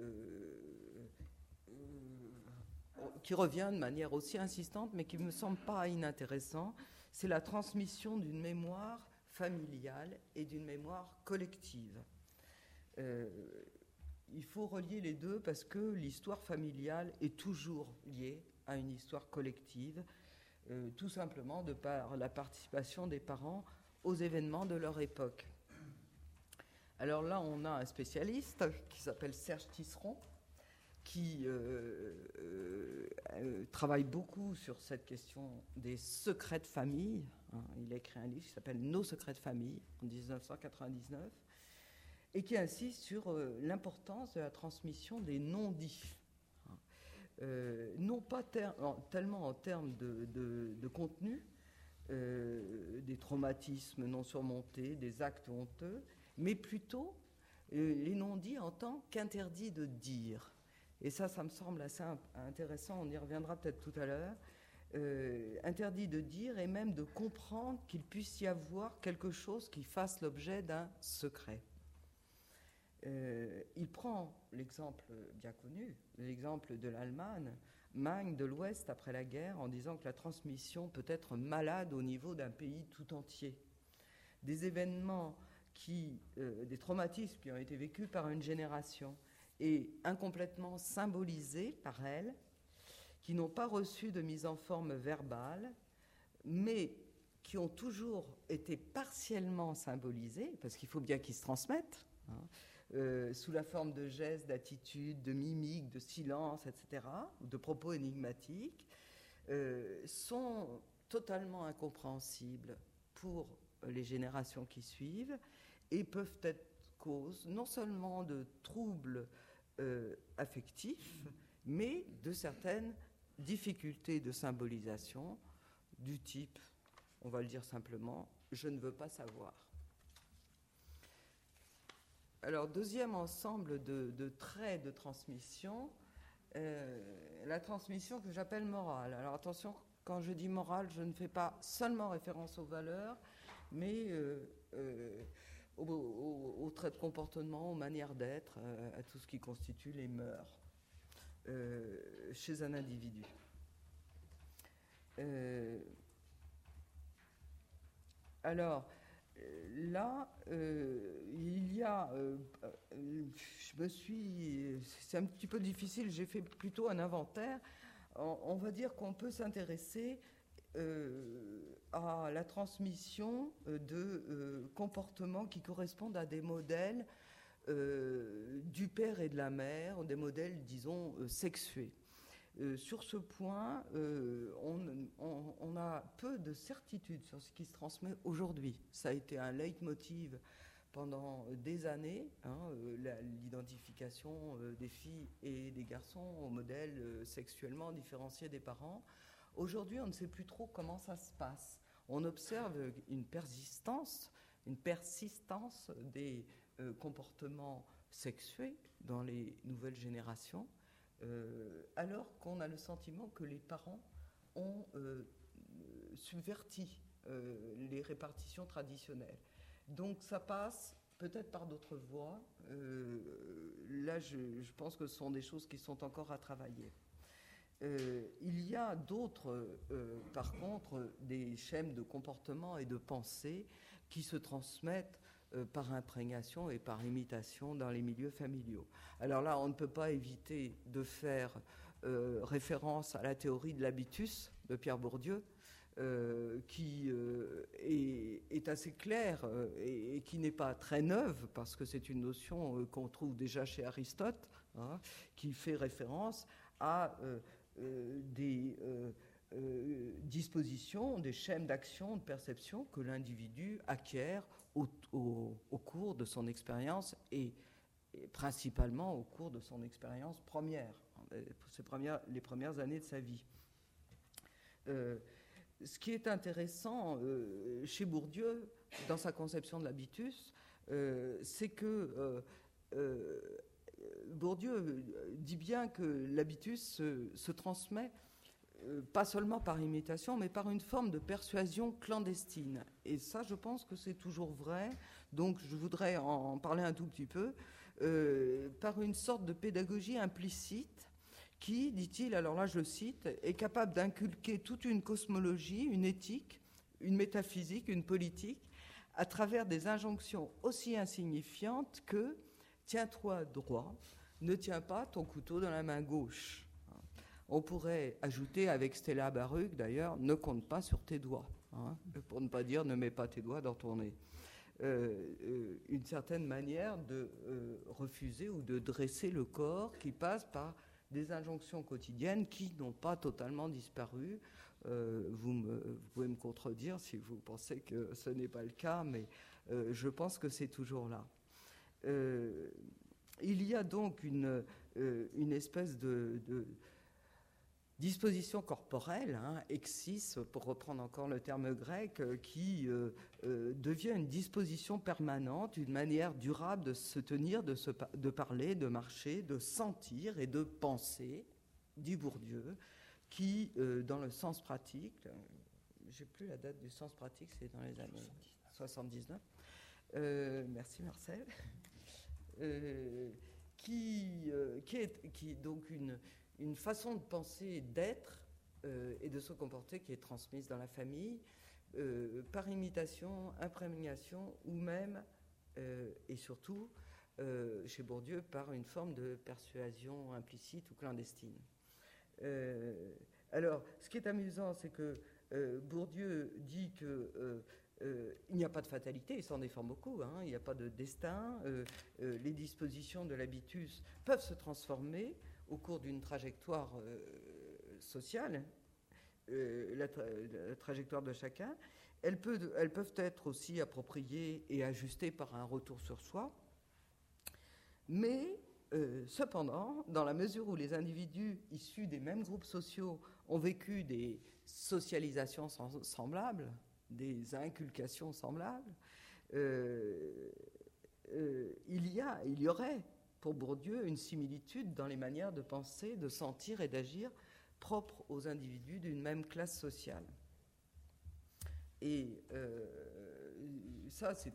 qui revient de manière aussi insistante, mais qui ne me semble pas inintéressant, c'est la transmission d'une mémoire familiale et d'une mémoire collective. Euh, il faut relier les deux parce que l'histoire familiale est toujours liée à une histoire collective, euh, tout simplement de par la participation des parents aux événements de leur époque. Alors là, on a un spécialiste qui s'appelle Serge Tisseron, qui euh, euh, travaille beaucoup sur cette question des secrets de famille. Hein. Il a écrit un livre qui s'appelle Nos secrets de famille en 1999 et qui insiste sur l'importance de la transmission des non-dits. Hein. non pas tellement en termes de, contenu, des traumatismes non surmontés, des actes honteux, mais plutôt les non-dits en tant qu'interdit de dire. Et ça, ça me semble assez intéressant, on y reviendra peut-être tout à l'heure. Euh, interdit de dire et même de comprendre qu'il puisse y avoir quelque chose qui fasse l'objet d'un secret. Euh, il prend l'exemple bien connu, l'exemple de l'Allemagne, Magne de l'Ouest après la guerre, en disant que la transmission peut être malade au niveau d'un pays tout entier. Des événements qui, euh, des traumatismes qui ont été vécus par une génération et incomplètement symbolisés par elle, qui n'ont pas reçu de mise en forme verbale, mais qui ont toujours été partiellement symbolisés, parce qu'il faut bien qu'ils se transmettent, hein, sous la forme de gestes, d'attitudes, de mimiques, de silence, etc., ou de propos énigmatiques, sont totalement incompréhensibles pour les générations qui suivent et peuvent être cause non seulement de troubles euh, affectifs, mais de certaines difficultés de symbolisation du type, on va le dire simplement, je ne veux pas savoir. Alors, deuxième ensemble de, traits de transmission, euh, la transmission que j'appelle morale. Alors attention, quand je dis morale, je ne fais pas seulement référence aux valeurs, mais euh, aux, traits de comportement, aux manières d'être, euh, à tout ce qui constitue les mœurs euh, chez un individu. Euh, alors, là, il y a, je me suis, c'est un petit peu difficile, j'ai fait plutôt un inventaire. on va dire qu'on peut s'intéresser euh, à la transmission euh, de euh, comportements qui correspondent à des modèles du père et de la mère, des modèles, disons, sexués. Sur ce point, on, a peu de certitude sur ce qui se transmet aujourd'hui. Ça a été un leitmotiv pendant des années, hein, l'identification des filles et des garçons au modèle sexuellement différencié des parents. Aujourd'hui, on ne sait plus trop comment ça se passe. On observe une persistance, une persistance des euh, comportements sexués dans les nouvelles générations, euh, alors qu'on a le sentiment que les parents ont euh, subverti les répartitions traditionnelles. Donc ça passe peut-être par d'autres voies. là, je, je, pense que ce sont des choses qui sont encore à travailler. Euh, il y a d'autres, euh, par contre, des schèmes de comportement et de pensée qui se transmettent euh, par imprégnation et par imitation dans les milieux familiaux. Alors là, on ne peut pas éviter de faire référence à la théorie de l'habitus de Pierre Bourdieu, qui est, assez claire et, qui n'est pas très neuve, parce que c'est une notion qu'on trouve déjà chez Aristote, hein, qui fait référence à euh, des euh, euh, dispositions, des schèmes d'action, de perception que l'individu acquiert au, cours de son expérience et, principalement au cours de son expérience première, premières, les premières années de sa vie. ce qui est intéressant chez Bourdieu, dans sa conception de l'habitus, c'est que Bourdieu euh, dit bien que l'habitus se, transmet euh, pas seulement par imitation, mais par une forme de persuasion clandestine. Et ça, je pense que c'est toujours vrai. Donc, je voudrais en parler un tout petit peu. Euh, par une sorte de pédagogie implicite qui, dit-il, alors là je cite, est capable d'inculquer toute une cosmologie, une éthique, une métaphysique, une politique, à travers des injonctions aussi insignifiantes que tiens-toi droit, ne tiens pas ton couteau dans la main gauche. On pourrait ajouter avec Stella Baruch, d'ailleurs, ne compte pas sur tes doigts, hein, pour ne pas dire ne mets pas tes doigts dans ton nez. Euh, euh, une certaine manière de euh, refuser ou de dresser le corps qui passe par des injonctions quotidiennes qui n'ont pas totalement disparu. Vous, pouvez me contredire si vous pensez que ce n'est pas le cas, mais je pense que c'est toujours là. Il y a donc une, une espèce de, disposition corporelle, hein, exis, pour reprendre encore le terme grec, euh, qui devient une disposition permanente, une manière durable de se tenir, de, se, parler, de marcher, de sentir et de penser, dit Bourdieu, qui, dans le sens pratique, j'ai plus la date du sens pratique, c'est dans les années 79. merci Marcel. [laughs] Euh, qui, euh, est, donc une, une façon de penser, d'être euh, et de se comporter qui est transmise dans la famille par imitation, imprégnation ou même et surtout chez Bourdieu par une forme de persuasion implicite ou clandestine. alors, ce qui est amusant, c'est que Bourdieu dit que il n'y a pas de fatalité, il s'en défend beaucoup, hein. il n'y a pas de destin. les dispositions de l'habitus peuvent se transformer au cours d'une trajectoire sociale, la, trajectoire de chacun. Elles, peuvent être aussi appropriées et ajustées par un retour sur soi. Mais euh, cependant, dans la mesure où les individus issus des mêmes groupes sociaux ont vécu des socialisations semblables, des inculcations semblables, euh, euh, il, y a, il y aurait pour Bourdieu une similitude dans les manières de penser, de sentir et d'agir propres aux individus d'une même classe sociale. Et ça, c'est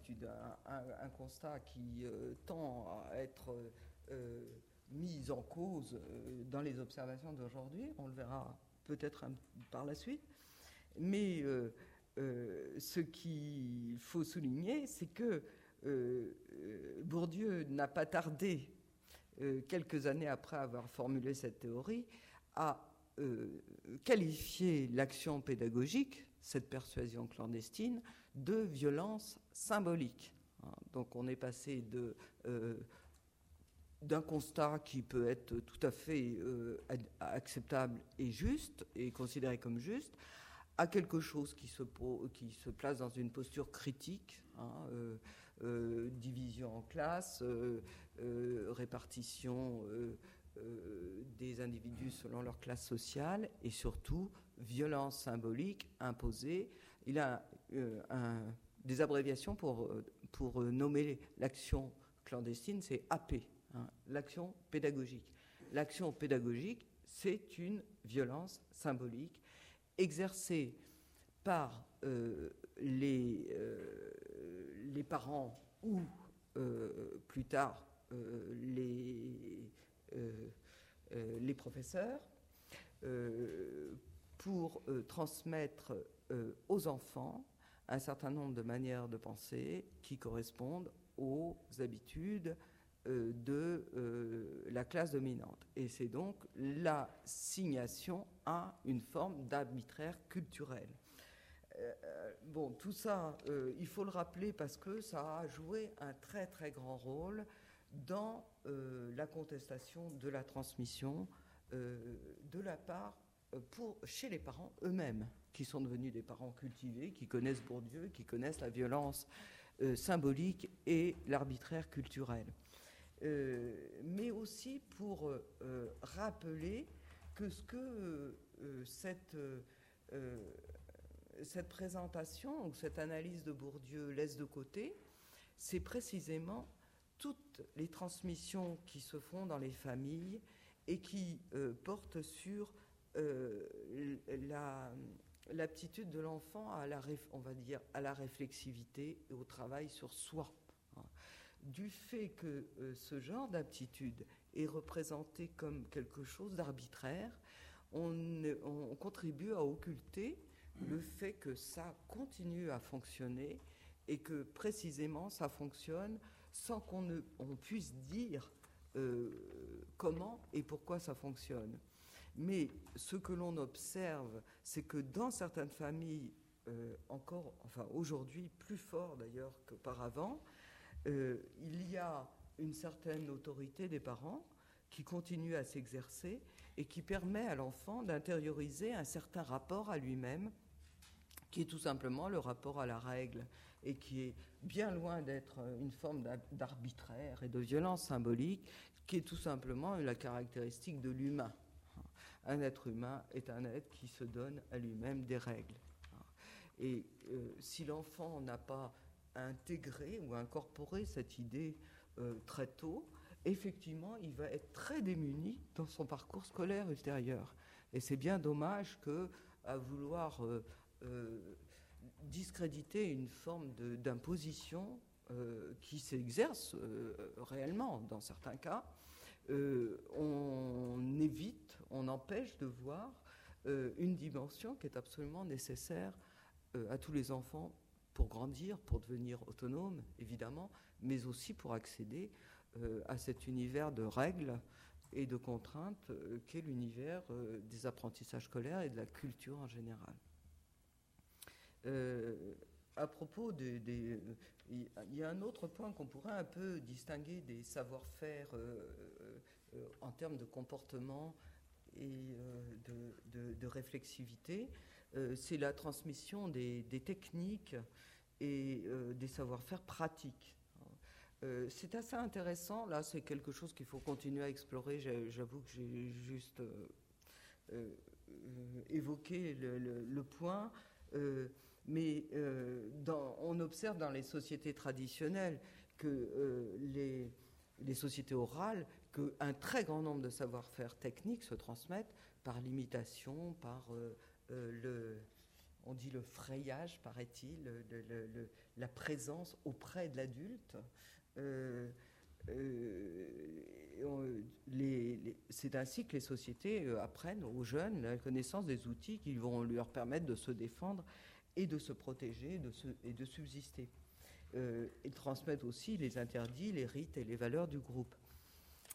un, constat qui tend à être euh, mise en cause euh, dans les observations d'aujourd'hui. On le verra peut-être par la suite. Mais euh, ce qu'il faut souligner, c'est que Bourdieu n'a pas tardé, quelques années après avoir formulé cette théorie, à qualifier l'action pédagogique, cette persuasion clandestine, de violence symbolique. Hein, donc on est passé de d'un constat qui peut être tout à fait euh, acceptable et juste, et considéré comme juste, à quelque chose qui se, place dans une posture critique, hein, euh, euh, division en classes, répartition des individus selon leur classe sociale, et surtout violence symbolique imposée. Il a des abréviations pour, pour nommer l'action clandestine, c'est AP, Hein, l'action pédagogique. L'action pédagogique, c'est une violence symbolique exercée par euh, les, euh, les parents ou euh, plus tard les, les professeurs pour transmettre aux enfants un certain nombre de manières de penser qui correspondent aux habitudes, euh, de euh, la classe dominante. Et c'est donc l'assignation à une forme d'arbitraire culturel. Euh, bon, tout ça, il faut le rappeler parce que ça a joué un très très grand rôle dans la contestation de la transmission de la part pour, chez les parents eux-mêmes, qui sont devenus des parents cultivés, qui connaissent Bourdieu, qui connaissent la violence symbolique et l'arbitraire culturel. Euh, mais aussi pour euh, euh, rappeler que ce que cette, cette présentation ou cette analyse de Bourdieu laisse de côté, c'est précisément toutes les transmissions qui se font dans les familles et qui portent sur l'aptitude de l'enfant à la, on va dire, à la réflexivité et au travail sur soi du fait que euh, ce genre d'aptitude est représenté comme quelque chose d'arbitraire, on, contribue à occulter le fait que ça continue à fonctionner et que précisément ça fonctionne sans qu'on puisse dire euh, comment et pourquoi ça fonctionne. Mais ce que l'on observe, c'est que dans certaines familles, euh, encore, enfin aujourd'hui plus fort d'ailleurs qu'auparavant, euh, il y a une certaine autorité des parents qui continue à s'exercer et qui permet à l'enfant d'intérioriser un certain rapport à lui-même, qui est tout simplement le rapport à la règle, et qui est bien loin d'être une forme d'arbitraire et de violence symbolique, qui est tout simplement la caractéristique de l'humain. Un être humain est un être qui se donne à lui-même des règles. Et euh, si l'enfant n'a pas intégrer ou incorporer cette idée euh, très tôt, effectivement, il va être très démuni dans son parcours scolaire ultérieur. Et c'est bien dommage que, à vouloir euh, euh, discréditer une forme d'imposition qui s'exerce réellement dans certains cas, on évite, on empêche de voir une dimension qui est absolument nécessaire à tous les enfants pour grandir, pour devenir autonome, évidemment, mais aussi pour accéder euh, à cet univers de règles et de contraintes euh, qu'est l'univers euh, des apprentissages scolaires et de la culture en général. À propos des, il y a un autre point qu'on pourrait un peu distinguer des savoir-faire en termes de comportement et de, de, réflexivité, c'est la transmission des, techniques et des savoir-faire pratiques. Euh, c'est assez intéressant. Là, c'est quelque chose qu'il faut continuer à explorer. J'avoue que j'ai juste euh, euh, évoqué le, point. Mais on observe dans les sociétés traditionnelles que les, les, sociétés orales, qu'un très grand nombre de savoir-faire techniques se transmettent par l'imitation, par le on dit le frayage, paraît-il, la présence auprès de l'adulte. Euh, euh, c'est ainsi que les sociétés euh, apprennent aux jeunes la connaissance des outils qui vont leur permettre de se défendre et de se protéger et de subsister. ils transmettent aussi les interdits, les rites et les valeurs du groupe.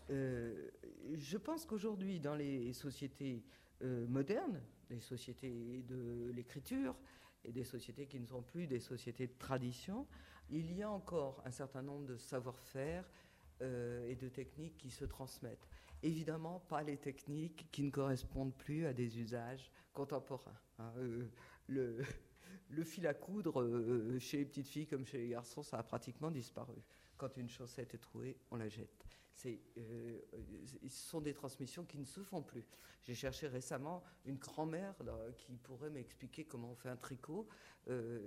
je pense qu'aujourd'hui, dans les sociétés modernes, les sociétés de l'écriture et des sociétés qui ne sont plus des sociétés de tradition, il y a encore un certain nombre de savoir-faire euh, et de techniques qui se transmettent. Évidemment, pas les techniques qui ne correspondent plus à des usages contemporains. Hein. Euh, le, fil à coudre euh, chez les petites filles comme chez les garçons, ça a pratiquement disparu. Quand une chaussette est trouée, on la jette. Euh, ce sont des transmissions qui ne se font plus. J'ai cherché récemment une grand-mère qui pourrait m'expliquer comment on fait un tricot. Euh,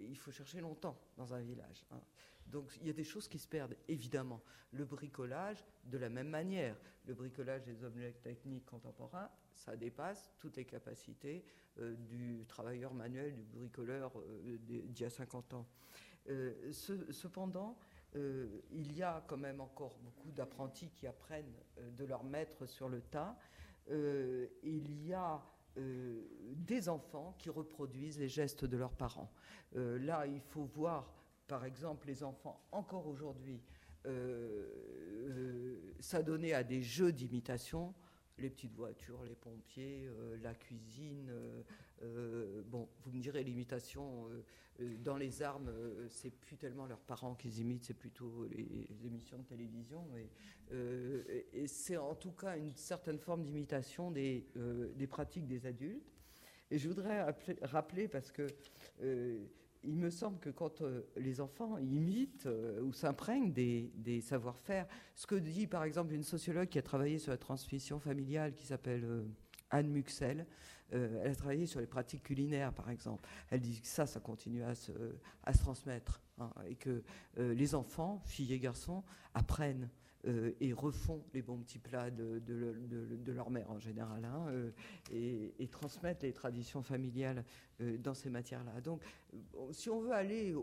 il faut chercher longtemps dans un village. Hein. Donc il y a des choses qui se perdent, évidemment. Le bricolage, de la même manière. Le bricolage des objets techniques contemporains, ça dépasse toutes les capacités euh, du travailleur manuel, du bricoleur d'il y a 50 ans. cependant, euh, il y a quand même encore beaucoup d'apprentis qui apprennent euh, de leur maître sur le tas. Euh, il y a des enfants qui reproduisent les gestes de leurs parents. là, il faut voir, par exemple, les enfants encore aujourd'hui s'adonner à des jeux d'imitation les petites voitures, les pompiers, la cuisine. bon, vous me direz l'imitation euh, dans les armes, euh, c'est plus tellement leurs parents qu'ils imitent, c'est plutôt les, émissions de télévision. Euh, et c'est en tout cas une certaine forme d'imitation des, pratiques des adultes. Et je voudrais rappeler, parce que il me semble que quand les enfants imitent ou s'imprègnent des, savoir-faire, ce que dit par exemple une sociologue qui a travaillé sur la transmission familiale qui s'appelle Anne Muxel, euh, elle a travaillé sur les pratiques culinaires, par exemple. Elle dit que ça, ça continue à se, transmettre. Hein, et que euh, les enfants, filles et garçons, apprennent euh, et refont les bons petits plats de, leur mère en général, hein, et, transmettent les traditions familiales dans ces matières-là. Donc, si on veut aller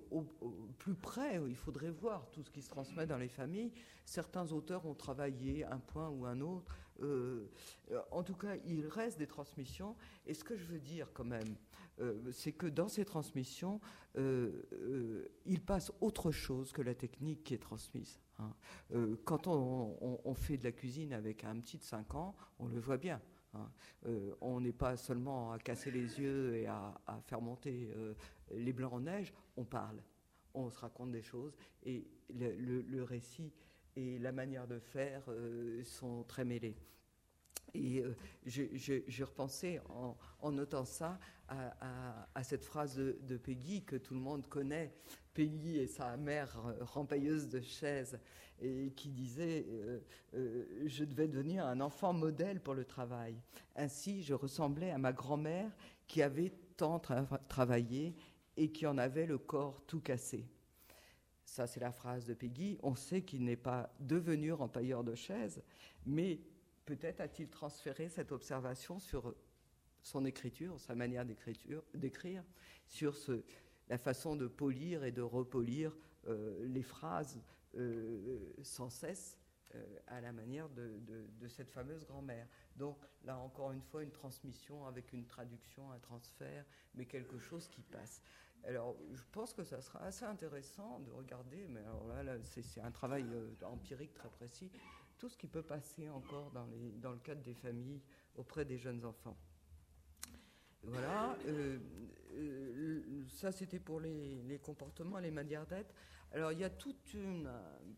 plus près, il faudrait voir tout ce qui se transmet dans les familles. Certains auteurs ont travaillé un point ou un autre. Euh, en tout cas, il reste des transmissions. Et ce que je veux dire quand même, euh, c'est que dans ces transmissions, euh, il passe autre chose que la technique qui est transmise. Hein. quand on, fait de la cuisine avec un petit de 5 ans, on le voit bien. Hein. on n'est pas seulement à casser les yeux et à, faire monter les blancs en neige, on parle, on se raconte des choses et le récit et la manière de faire euh, sont très mêlés. Et euh, j'ai repensé en, notant ça à, cette phrase de, Peggy que tout le monde connaît. Peggy et sa mère euh, rempailleuse de chaises et qui disait Je devais devenir un enfant modèle pour le travail. Ainsi, je ressemblais à ma grand-mère qui avait tant travaillé et qui en avait le corps tout cassé ça c'est la phrase de Peggy, on sait qu'il n'est pas devenu rempailleur de chaises, mais peut-être a-t-il transféré cette observation sur son écriture, sa manière d'écrire, sur la façon de polir et de repolir euh, les phrases euh, sans cesse euh, à la manière de, cette fameuse grand-mère. Donc là encore une fois, une transmission avec une traduction, un transfert, mais quelque chose qui passe. Alors, je pense que ça sera assez intéressant de regarder, mais alors là, c'est un travail empirique très précis, tout ce qui peut passer encore dans, le cadre des familles auprès des jeunes enfants. Voilà, euh, euh, ça, c'était pour les, comportements, les manières d'être. Alors, il y a toute une,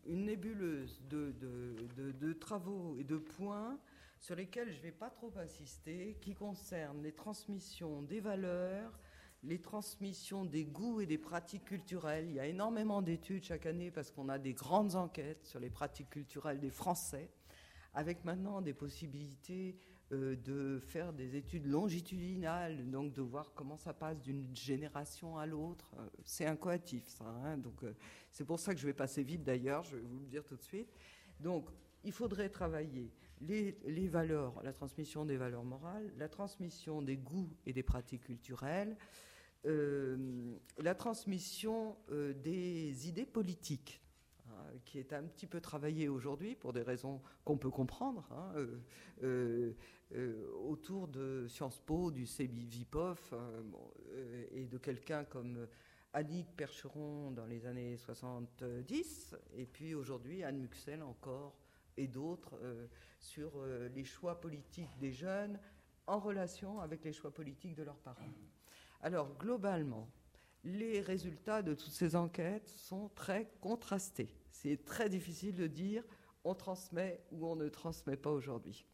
nébuleuse de, travaux et de points sur lesquels je ne vais pas trop insister, qui concernent les transmissions des valeurs, les transmissions des goûts et des pratiques culturelles. Il y a énormément d'études chaque année parce qu'on a des grandes enquêtes sur les pratiques culturelles des Français, avec maintenant des possibilités euh, de faire des études longitudinales, donc de voir comment ça passe d'une génération à l'autre. Euh, c'est incoatif, ça. Hein, donc euh, c'est pour ça que je vais passer vite d'ailleurs, je vais vous le dire tout de suite. Donc il faudrait travailler les, valeurs, la transmission des valeurs morales, la transmission des goûts et des pratiques culturelles, la transmission des idées politiques qui est un petit peu travaillée aujourd'hui pour des raisons qu'on peut comprendre. Hein, euh, autour de Sciences Po, du CBVPOF, euh, euh, et de quelqu'un comme Annick Percheron dans les années 70, et puis aujourd'hui Anne Muxel encore, et d'autres, sur les choix politiques des jeunes en relation avec les choix politiques de leurs parents. Alors, globalement, les résultats de toutes ces enquêtes sont très contrastés. C'est très difficile de dire on transmet ou on ne transmet pas aujourd'hui.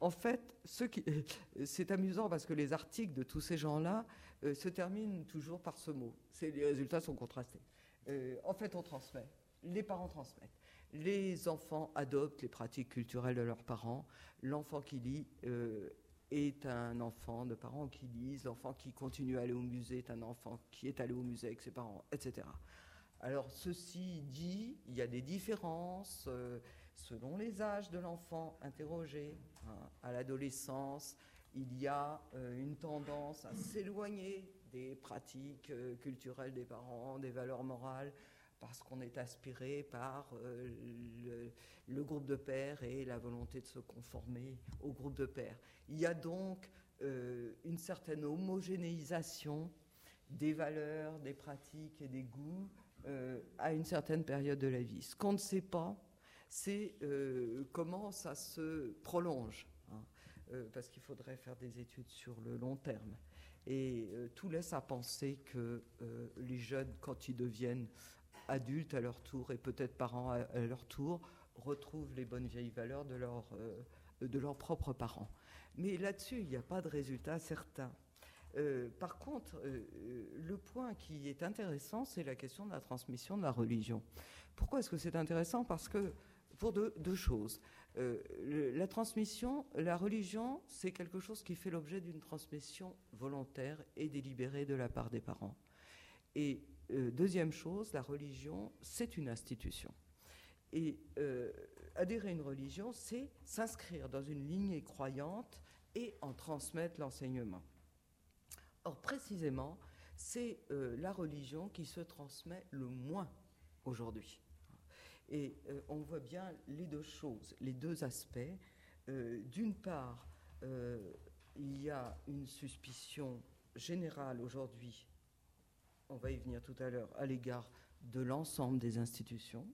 En fait, [laughs] c'est amusant parce que les articles de tous ces gens-là euh, se terminent toujours par ce mot. Les résultats sont contrastés. Euh, en fait, on transmet. Les parents transmettent. Les enfants adoptent les pratiques culturelles de leurs parents. L'enfant qui lit euh, est un enfant de parents qui lisent. L'enfant qui continue à aller au musée est un enfant qui est allé au musée avec ses parents, etc. Alors, ceci dit, il y a des différences selon les âges de l'enfant interrogé. Hein, à l'adolescence, il y a euh, une tendance à s'éloigner des pratiques euh, culturelles des parents, des valeurs morales, parce qu'on est aspiré par euh, le, groupe de pères et la volonté de se conformer au groupe de pères. Il y a donc une certaine homogénéisation des valeurs, des pratiques et des goûts à une certaine période de la vie. Ce qu'on ne sait pas, c'est euh, comment ça se prolonge, hein, euh, parce qu'il faudrait faire des études sur le long terme. Et euh, tout laisse à penser que les jeunes, quand ils deviennent adultes à leur tour et peut-être parents à, leur tour, retrouvent les bonnes vieilles valeurs de, leur, de leurs propres parents. Mais là-dessus, il n'y a pas de résultat certain. par contre, le point qui est intéressant, c'est la question de la transmission de la religion. Pourquoi est-ce que c'est intéressant? Parce que pour deux, choses. Euh, la transmission, la religion, c'est quelque chose qui fait l'objet d'une transmission volontaire et délibérée de la part des parents. Et euh, deuxième chose, la religion, c'est une institution. Et euh, adhérer à une religion, c'est s'inscrire dans une lignée croyante et en transmettre l'enseignement. Or, précisément, c'est la religion qui se transmet le moins aujourd'hui. Et euh, on voit bien les deux choses, les deux aspects. Euh, d'une part, euh, il y a une suspicion générale aujourd'hui, on va y venir tout à l'heure, à l'égard de l'ensemble des institutions,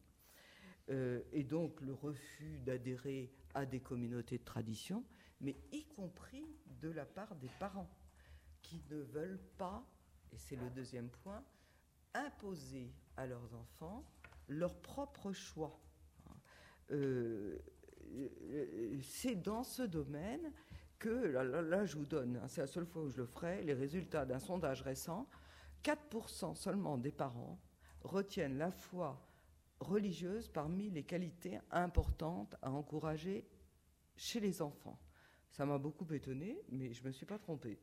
et donc le refus d'adhérer à des communautés de tradition, mais y compris de la part des parents, qui ne veulent pas, et c'est le deuxième point, imposer à leurs enfants leur propre choix. Euh, c'est dans ce domaine que, là, je vous donne, hein, c'est la seule fois où je le ferai, les résultats d'un sondage récent, 4% seulement des parents retiennent la foi religieuse parmi les qualités importantes à encourager chez les enfants. Ça m'a beaucoup étonné, mais je ne me suis pas trompée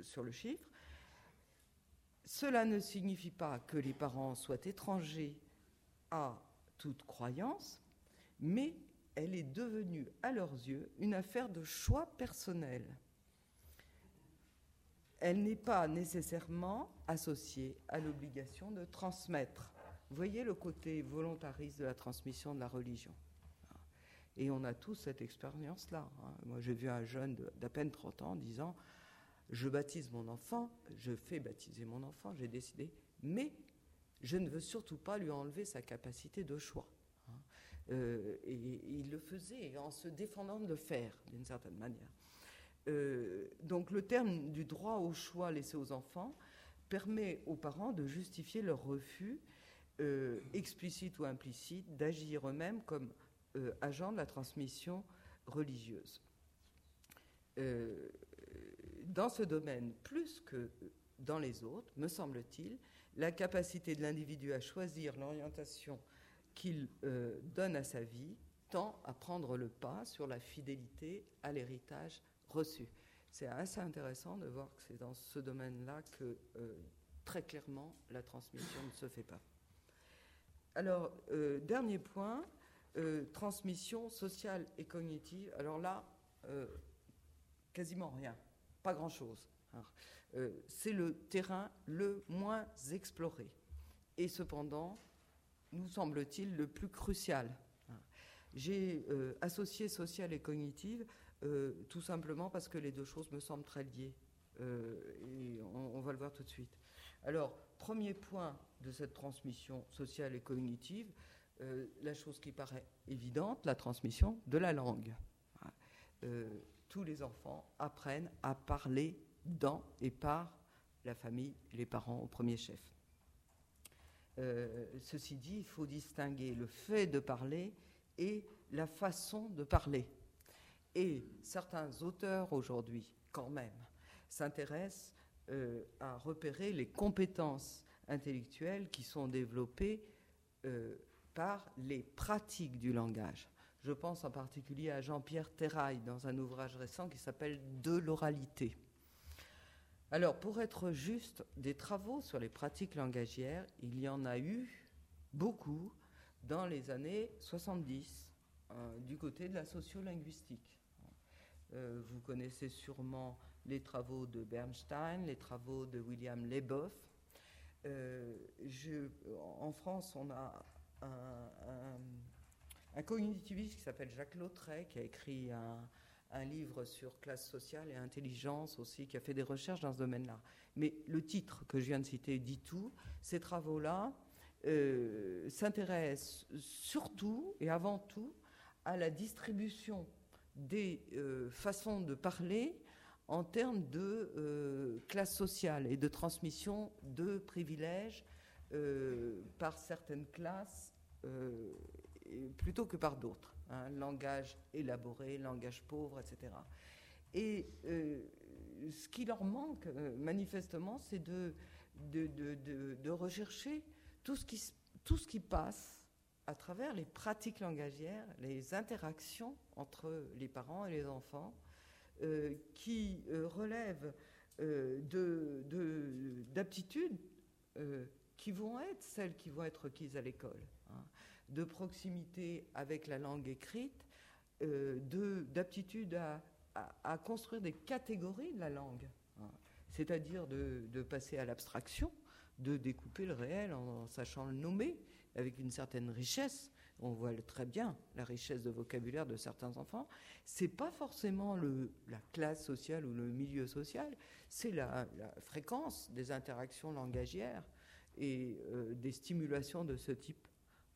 sur le chiffre. Cela ne signifie pas que les parents soient étrangers à toute croyance, mais elle est devenue, à leurs yeux, une affaire de choix personnel. Elle n'est pas nécessairement associée à l'obligation de transmettre. Vous voyez le côté volontariste de la transmission de la religion. Et on a tous cette expérience-là. Hein. Moi, j'ai vu un jeune d'à peine 30 ans disant Je baptise mon enfant, je fais baptiser mon enfant, j'ai décidé, mais je ne veux surtout pas lui enlever sa capacité de choix. Hein. Euh, et, il le faisait en se défendant de le faire, d'une certaine manière. Euh, donc le terme du droit au choix laissé aux enfants permet aux parents de justifier leur refus, explicite ou implicite, d'agir eux-mêmes comme agents de la transmission religieuse. dans ce domaine, plus que dans les autres, me semble-t-il, la capacité de l'individu à choisir l'orientation qu'il euh, donne à sa vie tend à prendre le pas sur la fidélité à l'héritage reçu. C'est assez intéressant de voir que c'est dans ce domaine-là que euh, très clairement la transmission ne se fait pas. Alors, euh, dernier point, transmission sociale et cognitive. Alors là, quasiment rien, pas grand-chose. c'est le terrain le moins exploré. Et cependant, nous semble-t-il, le plus crucial. J'ai euh, associé social et cognitive euh, tout simplement parce que les deux choses me semblent très liées. Euh, et on, va le voir tout de suite. Alors, premier point de cette transmission sociale et cognitive, la chose qui paraît évidente, la transmission de la langue. tous les enfants apprennent à parler dans et par la famille, les parents au premier chef. Euh, ceci dit, il faut distinguer le fait de parler et la façon de parler. Et certains auteurs aujourd'hui, quand même, s'intéressent euh, à repérer les compétences intellectuelles qui sont développées euh, par les pratiques du langage. Je pense en particulier à Jean-Pierre Terrail dans un ouvrage récent qui s'appelle De l'oralité. Alors, pour être juste, des travaux sur les pratiques langagières, il y en a eu beaucoup dans les années 70 euh, du côté de la sociolinguistique. Euh, vous connaissez sûrement les travaux de Bernstein, les travaux de William Leboeuf. Euh, en France, on a un, cognitiviste qui s'appelle Jacques Lautret qui a écrit un, un livre sur classe sociale et intelligence aussi, qui a fait des recherches dans ce domaine-là. Mais le titre que je viens de citer dit tout. Ces travaux-là euh, s'intéressent surtout et avant tout à la distribution des euh, façons de parler en termes de euh, classe sociale et de transmission de privilèges par certaines classes plutôt que par d'autres un langage élaboré, langage pauvre, etc. Et euh, ce qui leur manque euh, manifestement, c'est de de, rechercher tout ce, qui, tout ce qui passe à travers les pratiques langagières, les interactions entre les parents et les enfants, euh, qui relèvent d'aptitudes qui vont être celles qui vont être requises à l'école. Hein de proximité avec la langue écrite, euh, d'aptitude à, à, construire des catégories de la langue, hein. c'est-à-dire de, passer à l'abstraction, de découper le réel en, sachant le nommer avec une certaine richesse. On voit très bien la richesse de vocabulaire de certains enfants. C'est pas forcément la classe sociale ou le milieu social, c'est la, fréquence des interactions langagières et euh, des stimulations de ce type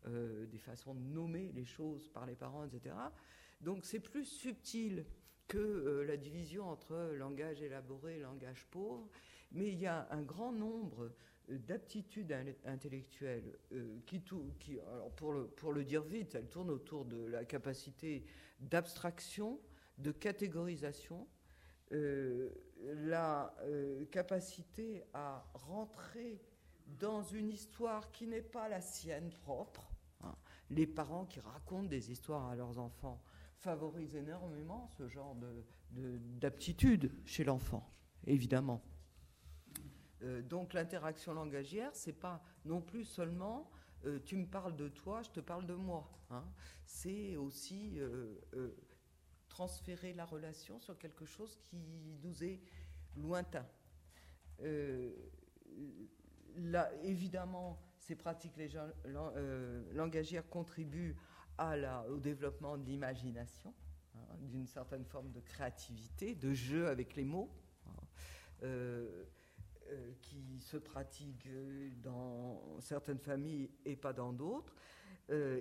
euh, des façons de nommer les choses par les parents, etc. Donc c'est plus subtil que euh, la division entre langage élaboré et langage pauvre, mais il y a un grand nombre d'aptitudes intellectuelles qui, qui alors pour, le, pour le dire vite, elles tournent autour de la capacité d'abstraction, de catégorisation, la capacité à rentrer dans une histoire qui n'est pas la sienne propre, les parents qui racontent des histoires à leurs enfants favorisent énormément ce genre d'aptitude de, chez l'enfant, évidemment. Euh, donc l'interaction langagière, c'est pas non plus seulement euh, tu me parles de toi, je te parle de moi. Hein. C'est aussi euh, transférer la relation sur quelque chose qui nous est lointain. là, évidemment, ces pratiques euh, langagières contribuent au développement de l'imagination, hein, d'une certaine forme de créativité, de jeu avec les mots, hein, euh, qui se pratique dans certaines familles et pas dans d'autres.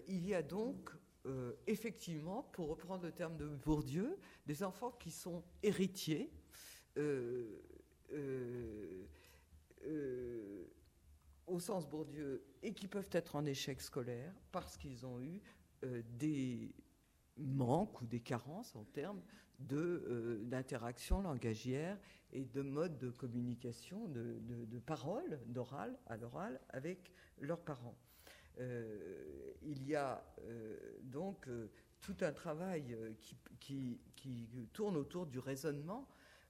il y a donc effectivement, pour reprendre le terme de Bourdieu, des enfants qui sont héritiers. Euh, au sens Bourdieu et qui peuvent être en échec scolaire parce qu'ils ont eu des manques ou des carences en termes d'interaction langagière et de mode de communication, de, de parole, d'oral, à l'oral, avec leurs parents. il y a donc tout un travail qui, qui, tourne autour du raisonnement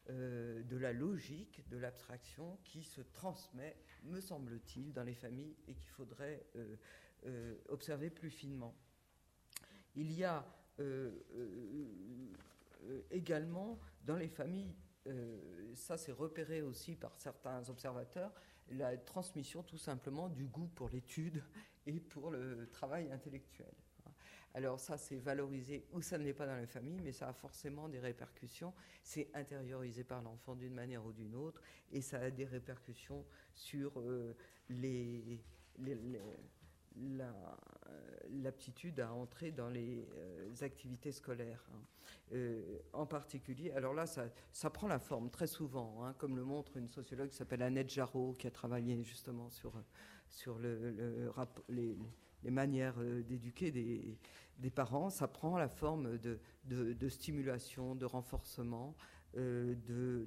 euh, de la logique, de l'abstraction qui se transmet, me semble-t-il, dans les familles et qu'il faudrait euh, euh, observer plus finement. Il y a également dans les familles, ça c'est repéré aussi par certains observateurs, la transmission tout simplement du goût pour l'étude [laughs] et pour le travail intellectuel. Alors ça, c'est valorisé ou ça ne l'est pas dans la famille, mais ça a forcément des répercussions. C'est intériorisé par l'enfant d'une manière ou d'une autre, et ça a des répercussions sur euh, les, l'aptitude à entrer dans les euh, activités scolaires. Hein. Euh, en particulier, alors là, ça, prend la forme très souvent, hein, comme le montre une sociologue qui s'appelle Annette Jarreau, qui a travaillé justement sur, sur le, les, manières d'éduquer des, des parents, ça prend la forme de, stimulation, de renforcement, euh,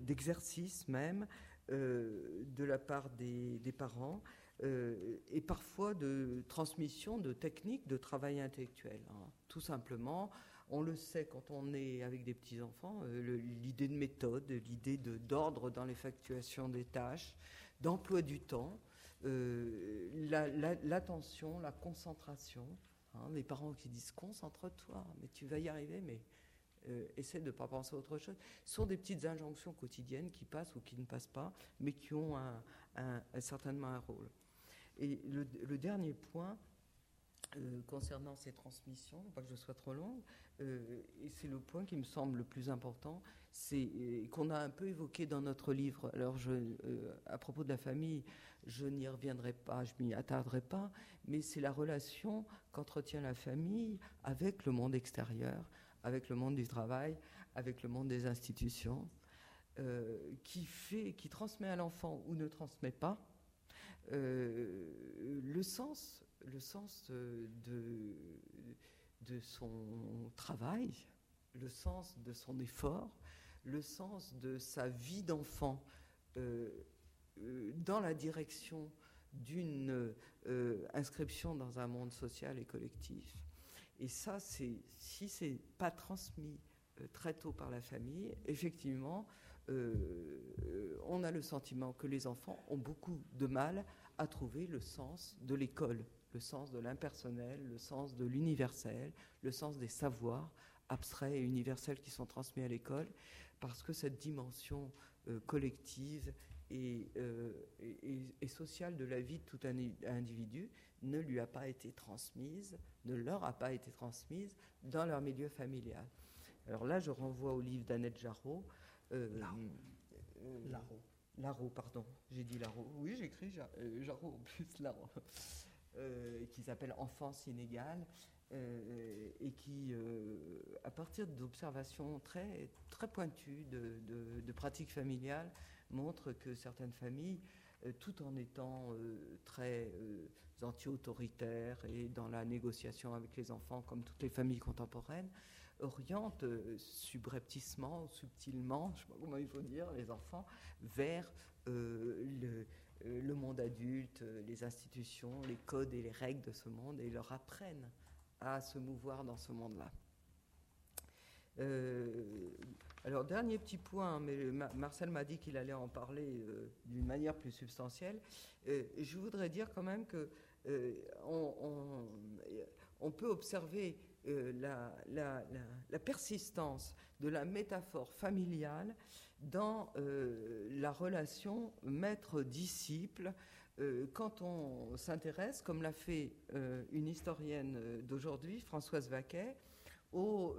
d'exercice même euh, de la part des, parents euh, et parfois de transmission de techniques de travail intellectuel. Hein. Tout simplement, on le sait quand on est avec des petits-enfants, l'idée de méthode, l'idée d'ordre dans l'effectuation des tâches, d'emploi du temps, l'attention, la concentration. Hein, les parents qui disent concentre-toi, mais tu vas y arriver, mais euh, essaie de ne pas penser à autre chose. Ce sont des petites injonctions quotidiennes qui passent ou qui ne passent pas, mais qui ont certainement un rôle. Et le, dernier point, euh, concernant ces transmissions, pas que je sois trop longue, euh, et c'est le point qui me semble le plus important, c'est qu'on a un peu évoqué dans notre livre. Alors, à propos de la famille, je n'y reviendrai pas, je m'y attarderai pas, mais c'est la relation qu'entretient la famille avec le monde extérieur, avec le monde du travail, avec le monde des institutions, euh, qui fait, qui transmet à l'enfant ou ne transmet pas euh, le sens, le sens de, de son travail, le sens de son effort, le sens de sa vie d'enfant. Euh, euh, dans la direction d'une euh, inscription dans un monde social et collectif. Et ça, c'est si c'est pas transmis euh, très tôt par la famille, effectivement, on a le sentiment que les enfants ont beaucoup de mal à trouver le sens de l'école, le sens de l'impersonnel, le sens de l'universel, le sens des savoirs abstraits et universels qui sont transmis à l'école, parce que cette dimension collective euh, et, et, sociale de la vie de tout un individu ne lui a pas été transmise, ne leur a pas été transmise dans leur milieu familial. Alors là, je renvoie au livre d'Annette Jarreau. Euh, euh Larot. pardon. J'ai dit Larot. Oui, j'écris euh, Jarreau en plus, [laughs] Larot. qui s'appelle Enfance inégale. et qui, à partir d'observations très, très pointues de, de, de pratiques familiales, montre que certaines familles, euh, tout en étant euh, très euh, anti-autoritaires et dans la négociation avec les enfants, comme toutes les familles contemporaines, orientent subrepticement, subtilement, je ne sais pas comment il faut dire, les enfants vers le, le, monde adulte, les institutions, les codes et les règles de ce monde et leur apprennent à se mouvoir dans ce monde-là. Alors, dernier petit point, mais Marcel m'a dit qu'il allait en parler euh, d'une manière plus substantielle. Euh, je voudrais dire quand même que euh, on, peut observer la, la, persistance de la métaphore familiale dans la relation maître-disciple quand on s'intéresse, comme l'a fait une historienne d'aujourd'hui, Françoise Vaquet, aux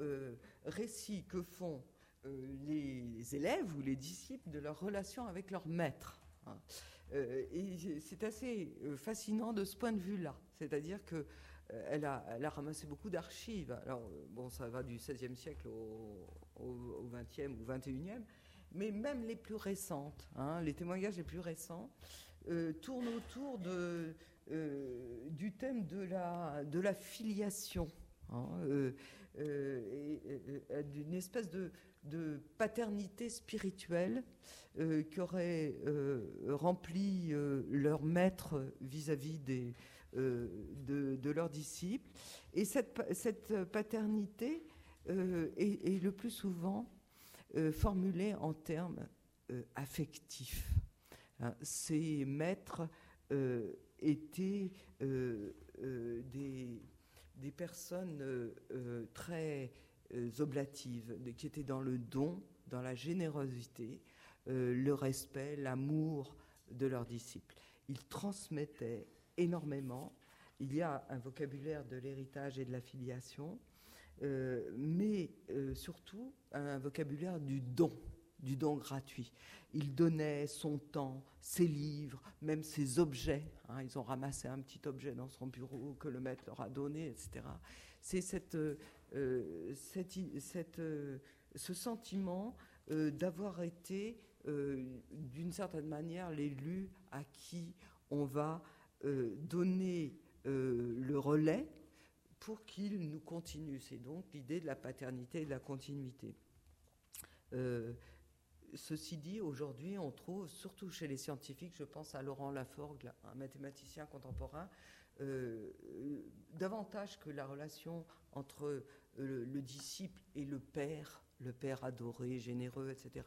récits que font euh, les élèves ou les disciples de leur relation avec leur maître. Hein. Euh, et c'est assez euh, fascinant de ce point de vue-là. C'est-à-dire que elle a, elle a, ramassé beaucoup d'archives. Alors, bon, ça va du XVIe siècle au, XXe ou XXIe, mais même les plus récentes, hein, les témoignages les plus récents, tourne autour de, du thème de la, filiation. Hein, d'une espèce de, de, paternité spirituelle qui aurait rempli leur maître vis-à-vis des, de, de, leurs disciples. Et cette, cette paternité est, le plus souvent euh, formulé en termes euh, affectifs. Hein, ces maîtres euh, étaient des, des, personnes très oblatives, qui étaient dans le don, dans la générosité, le respect, l'amour de leurs disciples. Ils transmettaient énormément. Il y a un vocabulaire de l'héritage et de la filiation euh, mais euh, surtout un vocabulaire du don, du don gratuit. Il donnait son temps, ses livres, même ses objets. Hein. ils ont ramassé un petit objet dans son bureau que le maître leur a donné, etc. C'est cette, euh, cette, ce sentiment d'avoir été, d'une certaine manière, l'élu à qui on va donner le relais pour qu'il nous continue. C'est donc l'idée de la paternité et de la continuité. Euh, ceci dit, aujourd'hui, on trouve, surtout chez les scientifiques, je pense à Laurent Laforgue, un mathématicien contemporain, euh, davantage que la relation entre euh, le, disciple et le père, le père adoré, généreux, etc.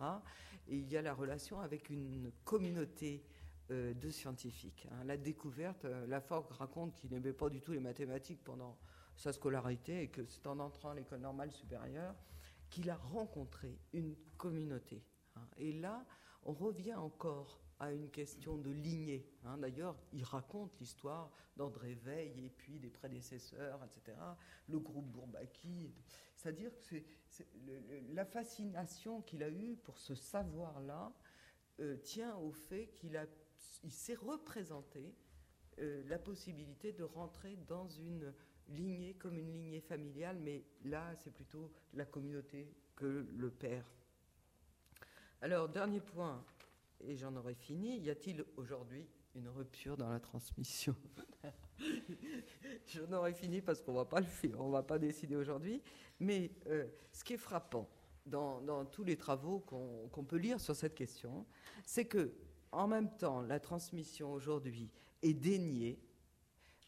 Et il y a la relation avec une communauté de scientifiques. Hein. La découverte, Laforgue raconte qu'il n'aimait pas du tout les mathématiques pendant sa scolarité et que c'est en entrant à l'école normale supérieure qu'il a rencontré une communauté. Hein. Et là, on revient encore à une question de lignée. Hein. D'ailleurs, il raconte l'histoire d'André Veil et puis des prédécesseurs, etc., le groupe Bourbaki. C'est-à-dire que c'est, la fascination qu'il a eue pour ce savoir-là euh, tient au fait qu'il a, il s'est représenté euh, la possibilité de rentrer dans une lignée comme une lignée familiale, mais là, c'est plutôt la communauté que le père. Alors, dernier point, et j'en aurais fini, y a-t-il aujourd'hui une rupture dans la transmission? [laughs] J'en aurais fini parce qu'on va pas le faire, on va pas décider aujourd'hui, mais euh, ce qui est frappant dans, tous les travaux qu'on peut lire sur cette question, c'est que en même temps, la transmission aujourd'hui est déniée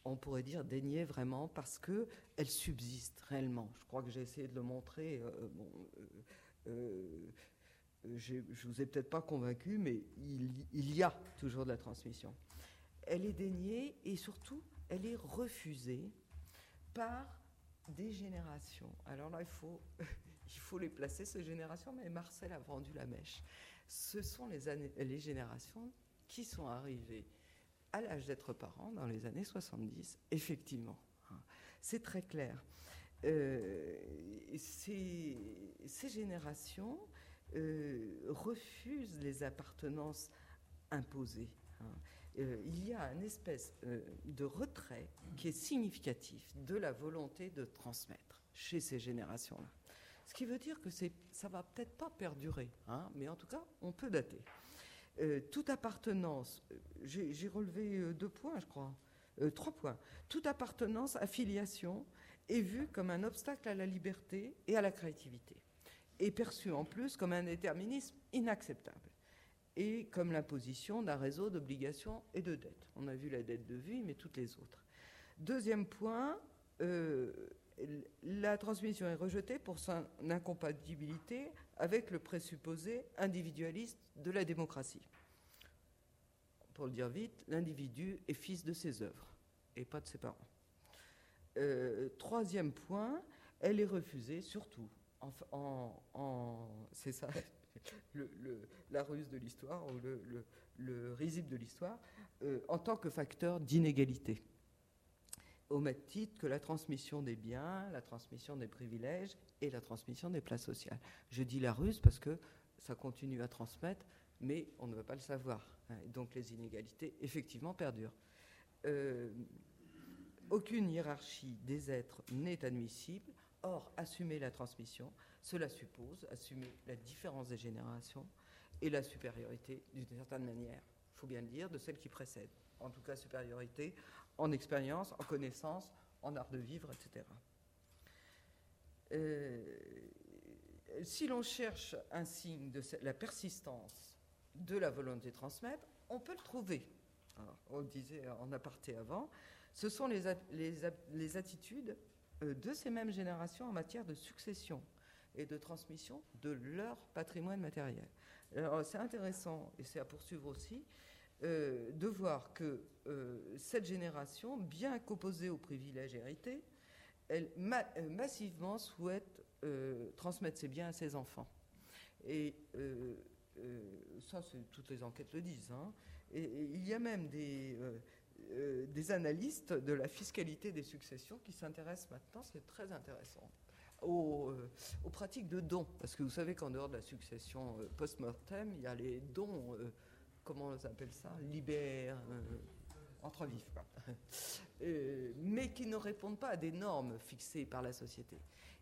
on pourrait dire dénier vraiment parce que elle subsiste réellement. Je crois que j'ai essayé de le montrer. Euh, bon, euh, euh, je vous ai peut-être pas convaincu, mais il, y a toujours de la transmission. Elle est déniée et surtout, elle est refusée par des générations. Alors là, il faut, [laughs] il faut les placer, ces générations, mais Marcel a vendu la mèche. Ce sont les, générations qui sont arrivées à l'âge d'être parent dans les années 70, effectivement. Hein. C'est très clair. Euh, ces, générations euh, refusent les appartenances imposées. Hein. Euh, il y a une espèce de retrait qui est significatif de la volonté de transmettre chez ces générations-là. Ce qui veut dire que ça va peut-être pas perdurer, hein, mais en tout cas, on peut dater. Euh, toute appartenance, euh, j'ai relevé euh, deux points, je crois, trois points. Toute appartenance, affiliation est vue comme un obstacle à la liberté et à la créativité, et perçue en plus comme un déterminisme inacceptable, et comme l'imposition d'un réseau d'obligations et de dettes. On a vu la dette de vie, mais toutes les autres. Deuxième point, la transmission est rejetée pour son incompatibilité avec le présupposé individualiste de la démocratie. Pour le dire vite, l'individu est fils de ses œuvres et pas de ses parents. Euh, troisième point, elle est refusée surtout c'est ça, [laughs] la ruse de l'histoire ou le, risible de l'histoire, euh, en tant que facteur d'inégalité au même titre que la transmission des biens, la transmission des privilèges et la transmission des places sociales. Je dis la ruse parce que ça continue à transmettre, mais on ne veut pas le savoir. Hein. Donc les inégalités, effectivement, perdurent. Euh, aucune hiérarchie des êtres n'est admissible. Or, assumer la transmission, cela suppose assumer la différence des générations et la supériorité d'une certaine manière. Il faut bien le dire, de celle qui précède. En tout cas, supériorité en expérience, en connaissance, en art de vivre, etc. Euh, si l'on cherche un signe de la persistance de la volonté de transmettre, on peut le trouver. on le disait en aparté avant, ce sont les, les, attitudes euh, de ces mêmes générations en matière de succession et de transmission de leur patrimoine matériel. Alors c'est intéressant, et c'est à poursuivre aussi, euh, de voir que euh, cette génération, bien qu'opposée aux privilèges hérités, elle massivement souhaite transmettre ses biens à ses enfants. Et ça, toutes les enquêtes le disent. Hein. Et, il y a même des, euh, analystes de la fiscalité des successions qui s'intéressent maintenant, c'est très intéressant, aux, euh, pratiques de dons. Parce que vous savez qu'en dehors de la succession euh, post-mortem, il y a les dons, comment on appelle ça Libères, entre vifs, mais qui ne répondent pas à des normes fixées par la société.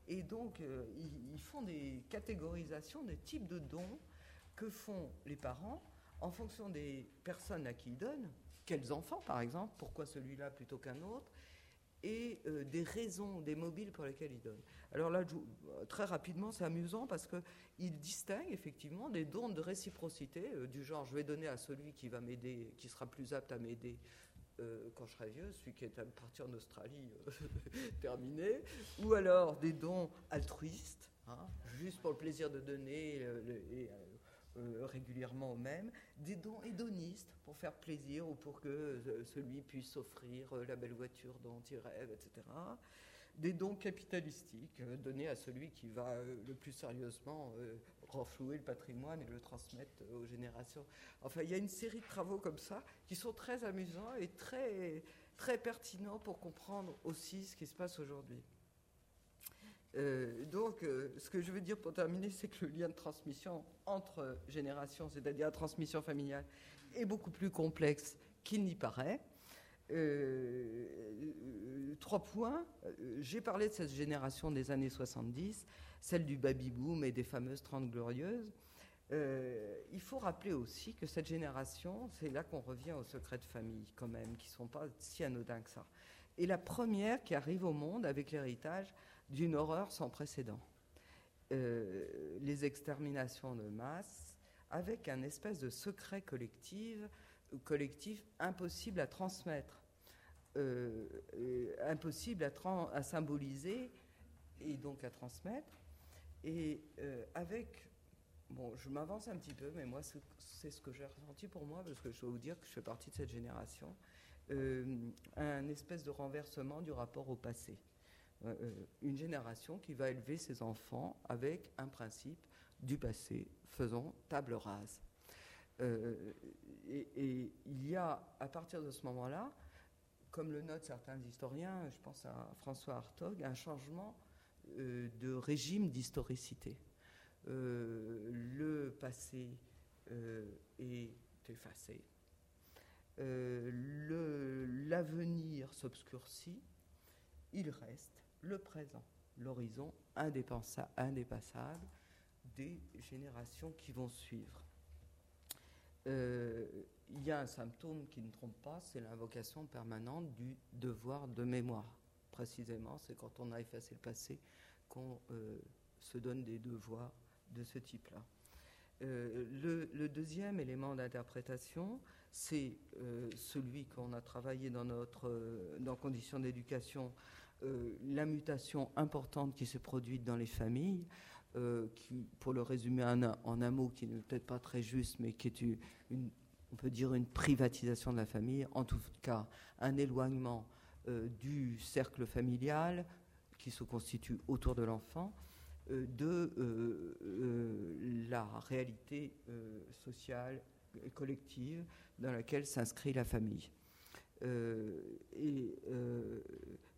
Et donc, ils, ils font des catégorisations des types de dons que font les parents en fonction des personnes à qui ils donnent quels enfants, par exemple, pourquoi celui-là plutôt qu'un autre, et euh, des raisons, des mobiles pour lesquels il donne. Alors là, très rapidement, c'est amusant parce qu'il distingue effectivement des dons de réciprocité, euh, du genre je vais donner à celui qui va m'aider, qui sera plus apte à m'aider euh, quand je serai vieux, celui qui est à partir en Australie, [laughs] terminé, ou alors des dons altruistes, hein, juste pour le plaisir de donner et euh, régulièrement au même, des dons hédonistes pour faire plaisir ou pour que euh, celui puisse offrir euh, la belle voiture dont il rêve, etc. Des dons capitalistiques donnés à celui qui va le plus sérieusement renflouer le patrimoine et le transmettre aux générations. Enfin, il y a une série de travaux comme ça qui sont très amusants et très, très pertinents pour comprendre aussi ce qui se passe aujourd'hui. Euh, donc, euh, ce que je veux dire pour terminer, c'est que le lien de transmission entre générations, c'est-à-dire la transmission familiale, est beaucoup plus complexe qu'il n'y paraît. Euh, trois points. J'ai parlé de cette génération des années 70, celle du baby-boom et des fameuses 30 glorieuses. il faut rappeler aussi que cette génération, c'est là qu'on revient aux secrets de famille, quand même, qui ne sont pas si anodins que ça. Et la première qui arrive au monde avec l'héritage, d'une horreur sans précédent. Euh, les exterminations de masse, avec un espèce de secret collectif, collectif impossible à transmettre, euh, euh, impossible à, symboliser et donc à transmettre. Et avec, bon, je m'avance un petit peu, mais moi, c'est ce que j'ai ressenti pour moi, parce que je dois vous dire que je fais partie de cette génération, un espèce de renversement du rapport au passé. Euh, euh, une génération qui va élever ses enfants avec un principe du passé, faisant table rase. Euh, et, il y a, à partir de ce moment-là, comme le notent certains historiens, je pense à François Hartog, un changement de régime d'historicité. le passé est effacé. L'avenir s'obscurcit, il reste le présent, l'horizon indépassable des générations qui vont suivre. Euh, il y a un symptôme qui ne trompe pas, c'est l'invocation permanente du devoir de mémoire. Précisément, c'est quand on a effacé le passé qu'on euh, se donne des devoirs de ce type-là. Euh, le, deuxième élément d'interprétation, c'est celui qu'on a travaillé dans notre dans conditions d'éducation euh, la mutation importante qui s'est produite dans les familles, euh, qui, pour le résumer en un, mot qui n'est peut-être pas très juste, mais qui est une, on peut dire une privatisation de la famille, en tout cas un éloignement euh, du cercle familial qui se constitue autour de l'enfant, de la réalité sociale et collective dans laquelle s'inscrit la famille. et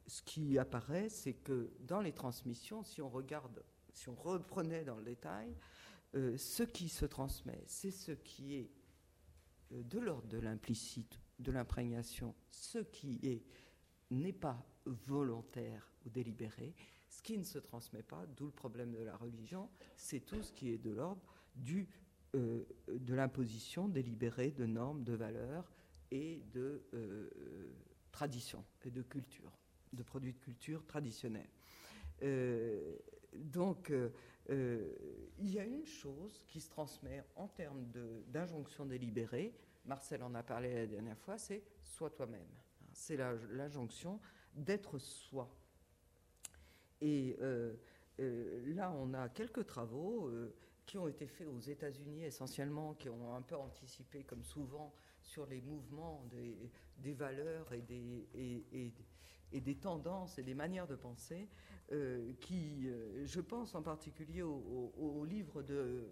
ce qui apparaît, c'est que dans les transmissions, si on regarde, si on reprenait dans le détail, euh, ce qui se transmet, c'est ce qui est euh, de l'ordre de l'implicite, de l'imprégnation, ce qui est n'est pas volontaire ou délibéré, ce qui ne se transmet pas, d'où le problème de la religion, c'est tout ce qui est de l'ordre du de l'imposition délibérée de normes, de valeurs et de traditions et de culture, de produits de culture traditionnels. donc, il y a une chose qui se transmet en termes d'injonction délibérée, Marcel en a parlé la dernière fois, c'est sois toi-même. C'est l'injonction d'être soi. Et euh, euh, là, on a quelques travaux euh, qui ont été faits aux États-Unis essentiellement, qui ont un peu anticipé, comme souvent, sur les mouvements des, valeurs et des, des, tendances et des manières de penser, qui, je pense en particulier au, livre de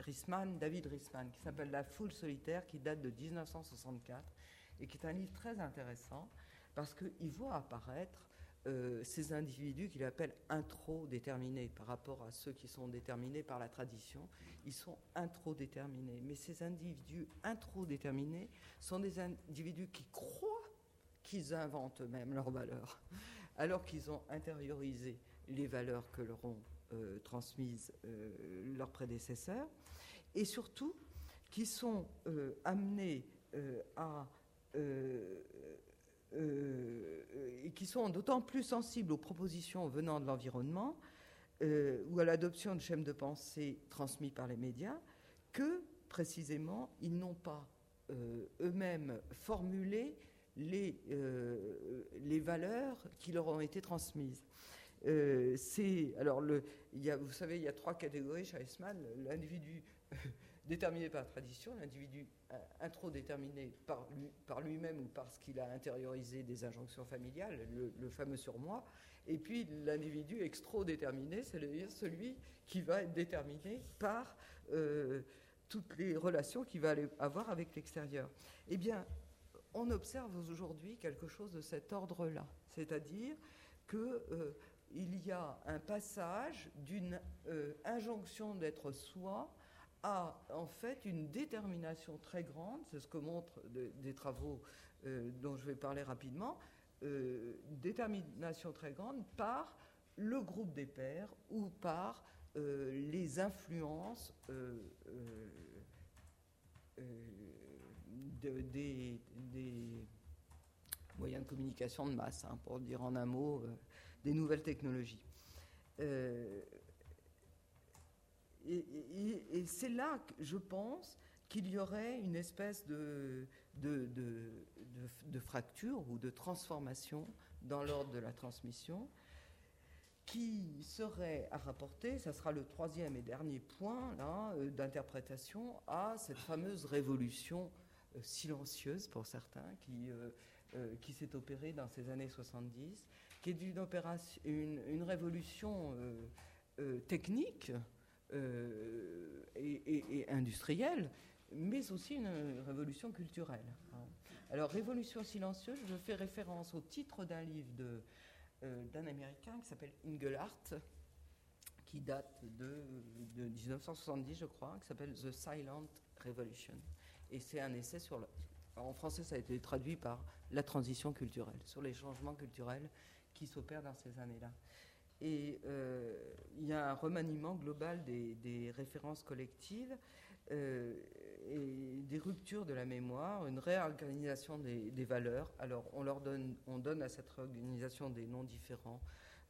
Rissman, David Rissman, qui s'appelle La foule solitaire, qui date de 1964 et qui est un livre très intéressant parce qu'il voit apparaître euh, ces individus qu'il appelle intro-déterminés par rapport à ceux qui sont déterminés par la tradition. Ils sont intro-déterminés. Mais ces individus intro-déterminés sont des individus qui croient qu'ils inventent eux-mêmes leurs valeurs, alors qu'ils ont intériorisé les valeurs que leur ont euh, transmises euh, leurs prédécesseurs, et surtout qui sont amenés à euh, et qui sont d'autant plus sensibles aux propositions venant de l'environnement euh, ou à l'adoption de schèmes de pensée transmis par les médias que précisément ils n'ont pas euh, eux-mêmes formulé les, les valeurs qui leur ont été transmises. c'est alors le, vous savez, il y a trois catégories chez Eisman l'individu [laughs] déterminé par la tradition, l'individu intro-déterminé par, lui, par lui-même ou parce qu'il a intériorisé des injonctions familiales, le, fameux surmoi, et puis l'individu extro-déterminé, c'est celui qui va être déterminé par euh, toutes les relations qu'il va avoir avec l'extérieur. Eh bien, on observe aujourd'hui quelque chose de cet ordre-là, c'est-à-dire qu'il euh, y a un passage d'une euh, injonction d'être soi a en fait une détermination très grande, c'est ce que montrent des travaux euh, dont je vais parler rapidement, détermination très grande par le groupe des pairs ou par les influences des, moyens de communication de masse, hein, pour dire en un mot, des nouvelles technologies. Et, c'est là, je pense, qu'il y aurait une espèce de, de, fracture ou de transformation dans l'ordre de la transmission qui serait à rapporter, ça sera le troisième et dernier point euh, d'interprétation, à cette fameuse révolution euh, silencieuse pour certains qui, euh, qui s'est opérée dans ces années 70, qui est une, une, une révolution technique euh, et, industrielle, mais aussi une révolution culturelle. Hein. Alors, révolution silencieuse, je fais référence au titre d'un livre de, euh, d'un Américain qui s'appelle Engelhardt, qui date de, 1970, je crois, qui s'appelle The Silent Revolution. Et c'est un essai sur en français, ça a été traduit par la transition culturelle, sur les changements culturels qui s'opèrent dans ces années-là. Et euh, il y a un remaniement global des, références collectives euh, et des ruptures de la mémoire, une réorganisation des, valeurs. Alors on, leur donne, on donne à cette réorganisation des noms différents,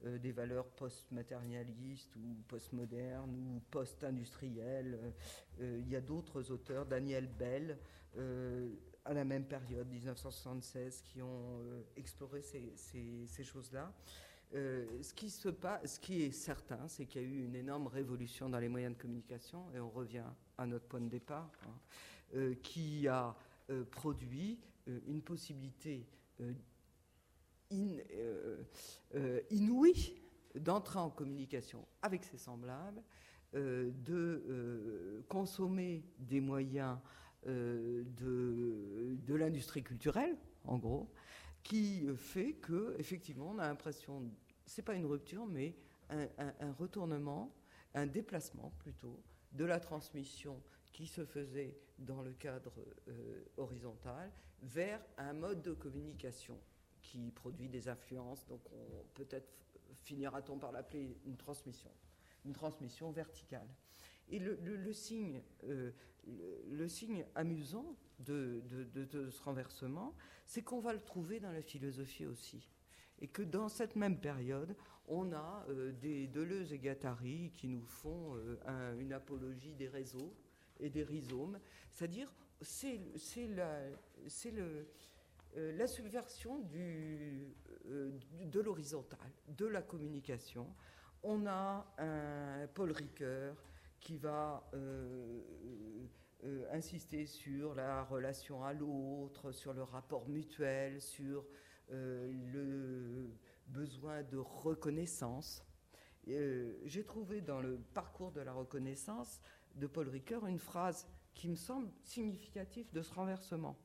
euh, des valeurs post-matérialistes ou post-modernes ou post-industrielles. il y a d'autres auteurs, Daniel Bell, à la même période, 1976, qui ont exploré ces, choses-là. Euh, ce, qui est certain, c'est qu'il y a eu une énorme révolution dans les moyens de communication, et on revient à notre point de départ, hein, euh, qui a euh, produit une possibilité inouïe d'entrer en communication avec ses semblables, de consommer des moyens de, l'industrie culturelle, en gros, qui fait que effectivement on a l'impression, c'est pas une rupture, mais un, retournement, un déplacement plutôt de la transmission qui se faisait dans le cadre euh, horizontal vers un mode de communication qui produit des influences. Donc peut-être finira-t-on par l'appeler une transmission, une transmission verticale. Et le, signe, le, signe amusant de, ce renversement, c'est qu'on va le trouver dans la philosophie aussi. Et que dans cette même période, on a des Deleuze et Gattari qui nous font une apologie des réseaux et des rhizomes. C'est-à-dire, c'est le, euh, la subversion euh, de l'horizontal, de la communication. On a Paul Ricoeur qui va euh, insister sur la relation à l'autre, sur le rapport mutuel, sur le besoin de reconnaissance. J'ai trouvé dans le parcours de la reconnaissance de Paul Ricoeur une phrase qui me semble significative de ce renversement.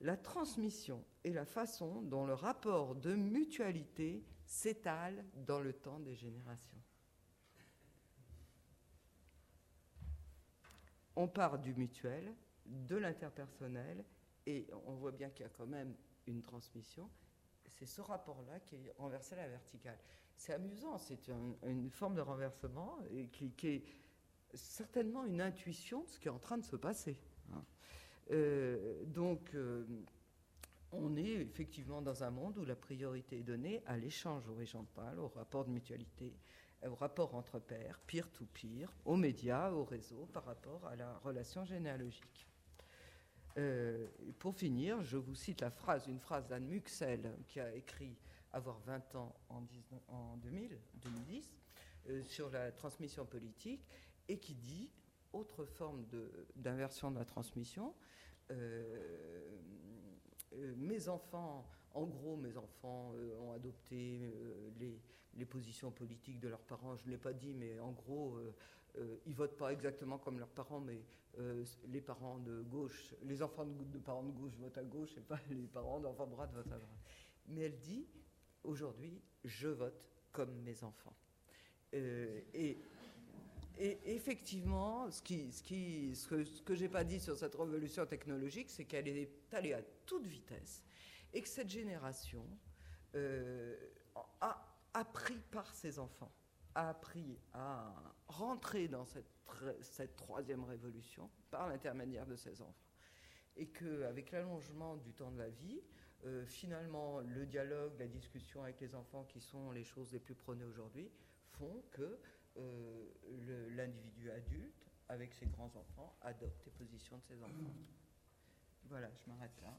La transmission est la façon dont le rapport de mutualité s'étale dans le temps des générations. On part du mutuel, de l'interpersonnel, et on voit bien qu'il y a quand même une transmission. C'est ce rapport-là qui est renversé à la verticale. C'est amusant, c'est une forme de renversement qui, qui est certainement une intuition de ce qui est en train de se passer. Hein. Euh, donc, euh, on est effectivement dans un monde où la priorité est donnée à l'échange horizontal, au rapport de mutualité, au rapport entre pairs, peer-to-peer, aux médias, aux réseaux, par rapport à la relation généalogique. Euh, pour finir, je vous cite la phrase, une phrase d'Anne Muxel qui a écrit Avoir 20 ans en, 2000, 2010 sur la transmission politique et qui dit, autre forme d'inversion de, la transmission, euh, euh, mes enfants, en gros, mes enfants euh, ont adopté les, les, positions politiques de leurs parents. Je ne l'ai pas dit, mais en gros, ils votent pas exactement comme leurs parents, mais les parents de gauche, les enfants de, parents de gauche votent à gauche, et pas les parents d'enfants de droite votent à droite. Mais elle dit, aujourd'hui, je vote comme mes enfants. et et effectivement, ce, que, je n'ai pas dit sur cette révolution technologique, c'est qu'elle est allée à toute vitesse et que cette génération euh, a appris par ses enfants, a appris à rentrer dans cette, cette troisième révolution par l'intermédiaire de ses enfants. Et qu'avec l'allongement du temps de la vie, euh, finalement, le dialogue, la discussion avec les enfants, qui sont les choses les plus prônées aujourd'hui, font que euh, l'individu adulte, avec ses grands-enfants, adopte les positions de ses enfants. Voilà, je m'arrête là.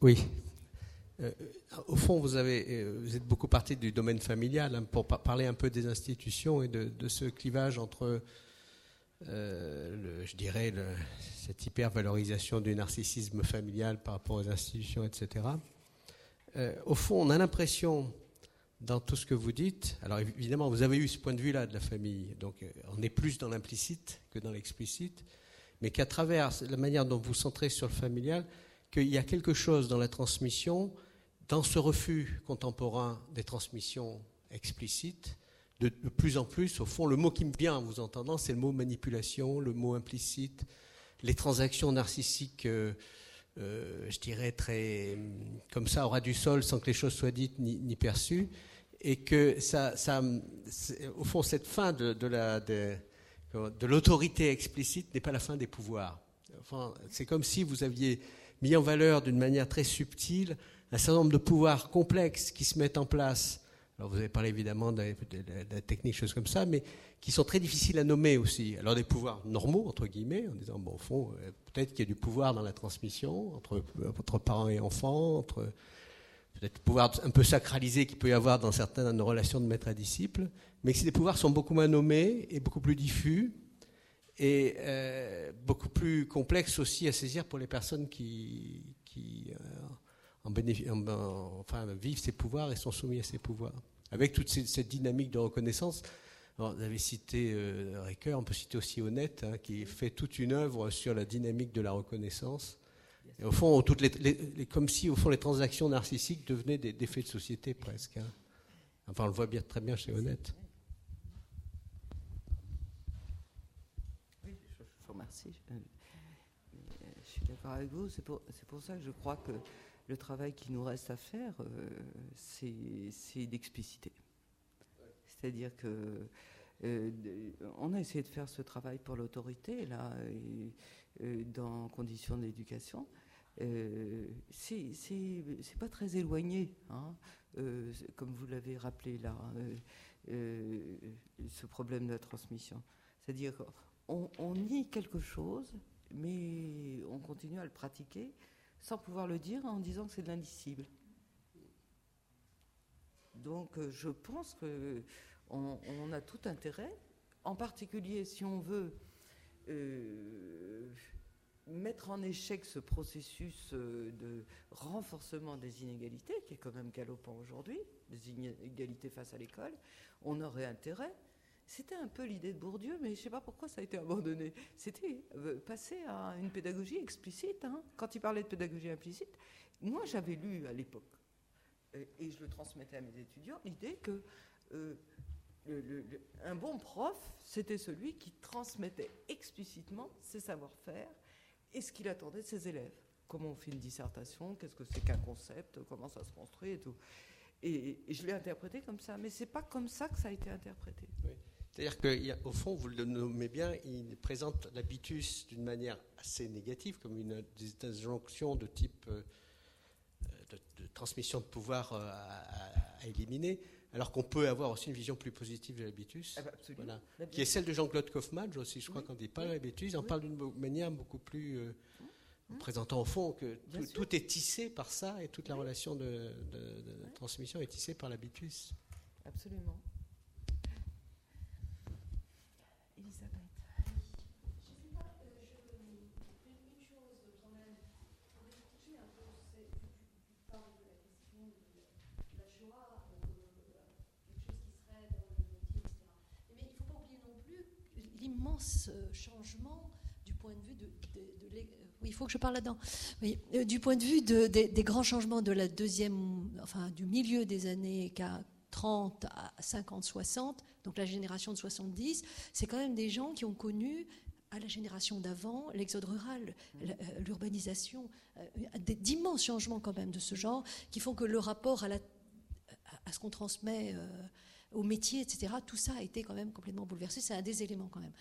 oui. Euh, au fond, euh, vous êtes beaucoup parti du domaine familial hein, pour parler un peu des institutions et de, ce clivage entre, euh, je dirais, cette hypervalorisation du narcissisme familial par rapport aux institutions, etc. au fond, on a l'impression, dans tout ce que vous dites, alors évidemment, vous avez eu ce point de vue-là de la famille, donc on est plus dans l'implicite que dans l'explicite, mais qu'à travers la manière dont vous centrez sur le familial, qu'il y a quelque chose dans la transmission, dans ce refus contemporain des transmissions explicites, de, plus en plus, au fond, le mot qui me vient en vous entendant, c'est le mot manipulation, le mot implicite, les transactions narcissiques, euh, euh, je dirais, très comme ça, aura du sol, sans que les choses soient dites ni, perçues, et que ça, au fond, cette fin de, de la, de, de l'autorité explicite n'est pas la fin des pouvoirs. C'est comme si vous aviez mis en valeur d'une manière très subtile un certain nombre de pouvoirs complexes qui se mettent en place Alors vous avez parlé évidemment de, la technique, choses comme ça, mais qui sont très difficiles à nommer aussi. Alors des pouvoirs normaux, entre guillemets, en disant, bon, au fond, euh, peut-être qu'il y a du pouvoir dans la transmission entre, parents et enfants, peut-être pouvoir un peu sacralisé qu'il peut y avoir dans certaines relations de maître à disciple, mais que ces pouvoirs sont beaucoup moins nommés et beaucoup plus diffus et euh, beaucoup plus complexes aussi à saisir pour les personnes qui, euh, vivent ces pouvoirs et sont soumis à ces pouvoirs. Avec toute cette dynamique de reconnaissance, vous avez cité euh, Ricoeur, on peut citer aussi Honnête, hein, qui fait toute une œuvre sur la dynamique de la reconnaissance. Et au fond, comme si au fond les transactions narcissiques devenaient des, faits de société presque. Hein. Enfin, on le voit bien, très bien chez Honnête. Oui, je vous remercie. Je, suis d'accord avec vous. C'est pour, ça que je crois que le travail qui nous reste à faire, euh, c'est d'expliciter. C'est-à-dire que euh, on a essayé de faire ce travail pour l'autorité, là, euh, dans conditions d'éducation. Euh, c'est pas très éloigné, hein, euh, comme vous l'avez rappelé là, ce problème de la transmission. C'est-à-dire qu'on on nie quelque chose, mais on continue à le pratiquer sans pouvoir le dire en disant que c'est de l'indicible. Donc je pense que on, a tout intérêt, en particulier si on veut euh, mettre en échec ce processus euh, de renforcement des inégalités, qui est quand même galopant aujourd'hui, des inégalités face à l'école, on aurait intérêt. C'était un peu l'idée de Bourdieu, mais je ne sais pas pourquoi ça a été abandonné. C'était euh, passer à une pédagogie explicite. Hein. Quand il parlait de pédagogie implicite, moi j'avais lu à l'époque, et, je le transmettais à mes étudiants, l'idée que un bon prof, c'était celui qui transmettait explicitement ses savoir-faire et ce qu'il attendait de ses élèves. Comment on fait une dissertation, qu'est-ce que c'est qu'un concept, comment ça se construit et tout. Et, je l'ai interprété comme ça, mais c'est pas comme ça que ça a été interprété. C'est-à-dire qu'au fond, vous le nommez bien, il présente l'habitus d'une manière assez négative, comme une injonction de type euh, de, transmission de pouvoir euh, à éliminer alors qu'on peut avoir aussi une vision plus positive de l'habitus, ah bah, qui est celle de Jean-Claude Kaufmann, aussi, je crois qu'on ne dit pas l'habitus, il en parle d'une manière beaucoup plus... Euh, mmh. présentant au fond que tout, est tissé par ça et toute la relation de, de transmission est tissée par l'habitus. Absolument. Changement du point de vue de, oui, il faut que je parle là-dedans. Euh, du point de vue des grands changements de la deuxième, enfin du milieu des années 30 à 50, 60, donc la génération de 70, c'est quand même des gens qui ont connu à la génération d'avant l'exode rural, euh, l'urbanisation, euh, d'immenses changements quand même de ce genre qui font que le rapport à, la, à ce qu'on transmet au métier, etc., tout ça a été quand même complètement bouleversé. C'est un des éléments quand même.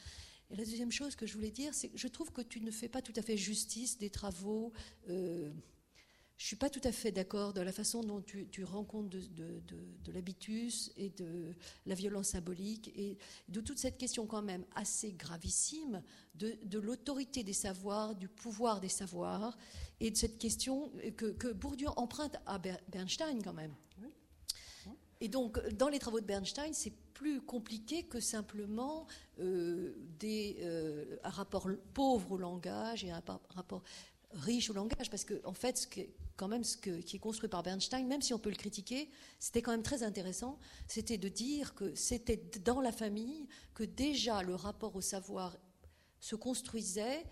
Et la deuxième chose que je voulais dire, c'est que je trouve que tu ne fais pas tout à fait justice des travaux. Euh, je ne suis pas tout à fait d'accord de la façon dont tu, rends compte de, l'habitus et de la violence symbolique et de toute cette question quand même assez gravissime de, l'autorité des savoirs, du pouvoir des savoirs et de cette question que, que Bourdieu emprunte à Bernstein quand même. Et donc, dans les travaux de Bernstein, c'est plus compliqué que simplement euh, euh, un rapport pauvre au langage et un rapport riche au langage, parce que en fait, ce qui est construit par Bernstein, même si on peut le critiquer, c'était quand même très intéressant, c'était de dire que c'était dans la famille que déjà le rapport au savoir se construisait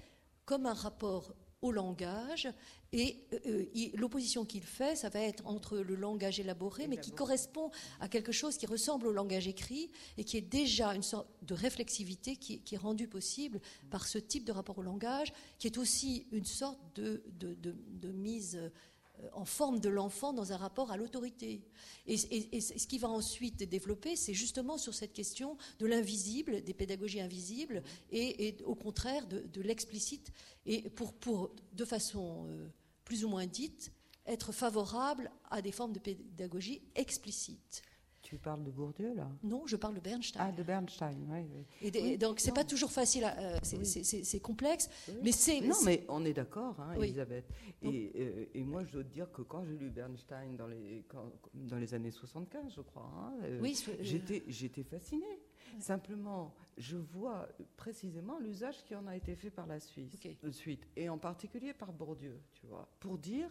comme un rapport au langage. Et euh, euh, l'opposition qu'il fait, ça va être entre le langage élaboré, mais qui correspond à quelque chose qui ressemble au langage écrit et qui est déjà une sorte de réflexivité qui, est rendue possible par ce type de rapport au langage, qui est aussi une sorte de, de mise euh, en forme de l'enfant dans un rapport à l'autorité. Et, ce qui va ensuite développer, c'est justement sur cette question de l'invisible, des pédagogies invisibles, et, au contraire de, l'explicite, et pour, pour, de façon euh, plus ou moins dite, être favorable à des formes de pédagogie explicite. Tu parles de Bourdieu, là Non, je parle de Bernstein. Ah, de Bernstein, oui. oui. Et des- Oui, donc, c'est pas toujours facile, euh, c'est- Oui. complexe, mais c'est. Non, mais on est d'accord, hein. Elisabeth. Et, euh, et moi, je dois te dire que quand j'ai lu Bernstein dans les, quand- dans les années 75, je crois, hein, euh, j'étais fascinée. Simplement, je vois précisément l'usage qui en a été fait par la Suisse, Ok. de suite, et en particulier par Bourdieu, tu vois, pour dire,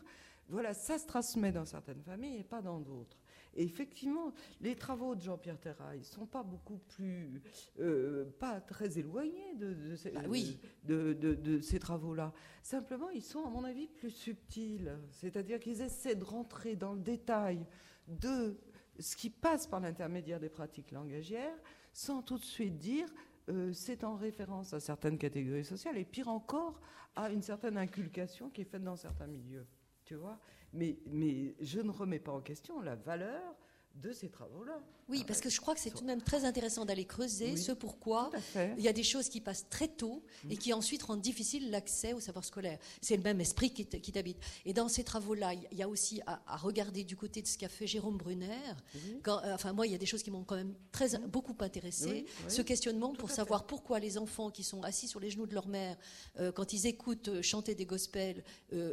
voilà, ça se transmet dans certaines familles et pas dans d'autres. Et effectivement, les travaux de Jean-Pierre Terrail sont pas beaucoup plus, euh, pas très éloignés de, de ces, Bah oui. de, de- de ces travaux-là. Simplement, ils sont, à mon avis, plus subtils. C'est-à-dire qu'ils essaient de rentrer dans le détail de ce qui passe par l'intermédiaire des pratiques langagières, sans tout de suite dire euh, c'est en référence à certaines catégories sociales, et pire encore, à une certaine inculcation qui est faite dans certains milieux. Tu vois? Mais, je ne remets pas en question la valeur de ces travaux-là. Oui, parce que je crois que c'est tout de même très intéressant d'aller creuser Oui. ce pourquoi il y a des choses qui passent très tôt et qui ensuite rendent difficile l'accès au savoir scolaire. C'est le même esprit qui t'habite. Et dans ces travaux-là, il y a aussi à, à regarder du côté de ce qu'a fait Jérôme Brunner. Oui. Quand, euh, enfin, moi, il y a des choses qui m'ont quand même très, beaucoup intéressé. Oui. Ce questionnement pour savoir pourquoi les enfants qui sont assis sur les genoux de leur mère, euh, quand ils écoutent euh, chanter des gospels,